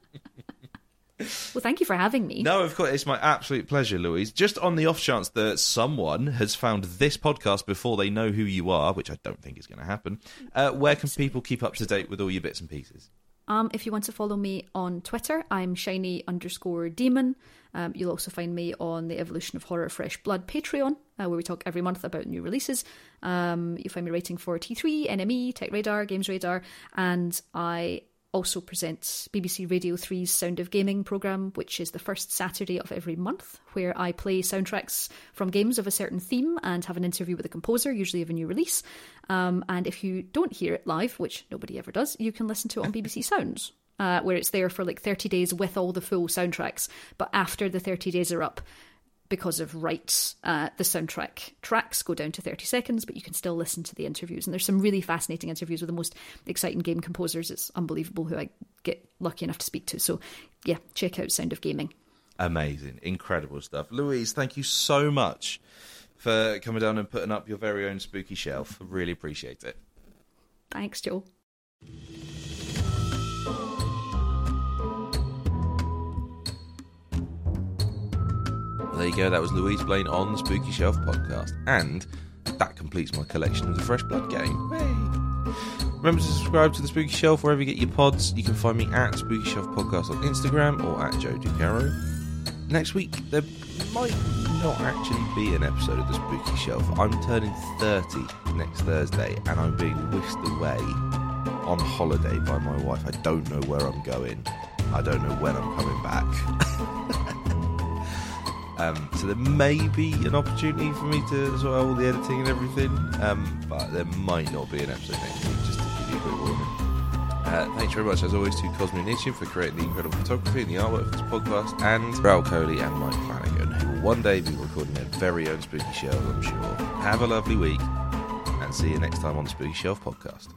well, thank you for having me. No, of course, it's my absolute pleasure, Louise. Just on the off chance that someone has found this podcast before they know who you are, which I don't think is going to happen, uh, where can people keep up to date with all your bits and pieces? Um, if you want to follow me on Twitter, I'm shiny underscore demon. Um, you'll also find me on the Evolution of Horror Fresh Blood Patreon, uh, where we talk every month about new releases. Um, you'll find me writing for T3, NME, Tech Radar, Games Radar, and I also presents BBC Radio 3's Sound of Gaming programme, which is the first Saturday of every month, where I play soundtracks from games of a certain theme and have an interview with a composer, usually of a new release. Um, and if you don't hear it live, which nobody ever does, you can listen to it on BBC [LAUGHS] Sounds. Uh, where it's there for like 30 days with all the full soundtracks. But after the 30 days are up, because of rights, uh, the soundtrack tracks go down to 30 seconds, but you can still listen to the interviews. And there's some really fascinating interviews with the most exciting game composers. It's unbelievable who I get lucky enough to speak to. So, yeah, check out Sound of Gaming. Amazing, incredible stuff. Louise, thank you so much for coming down and putting up your very own spooky shelf. Really appreciate it. Thanks, Joe. There you go. That was Louise Blain on the Spooky Shelf podcast, and that completes my collection of the Fresh Blood game. Remember to subscribe to the Spooky Shelf wherever you get your pods. You can find me at Spooky Shelf Podcast on Instagram or at Joe Ducarreaux. Next week there might not actually be an episode of the Spooky Shelf. I'm turning 30 next Thursday, and I'm being whisked away on holiday by my wife. I don't know where I'm going. I don't know when I'm coming back. [LAUGHS] um, so there may be an opportunity for me to sort out all the editing and everything, um, but there might not be an episode next week, just to give you a quick warning. Uh, thanks very much, as always, to Cosmic Initiative for creating the incredible photography and the artwork for this podcast, and Rahul Kohli and Mike Flanagan, who will one day be recording their very own Spooky Shelf, I'm sure. Have a lovely week, and see you next time on the Spooky Shelf podcast.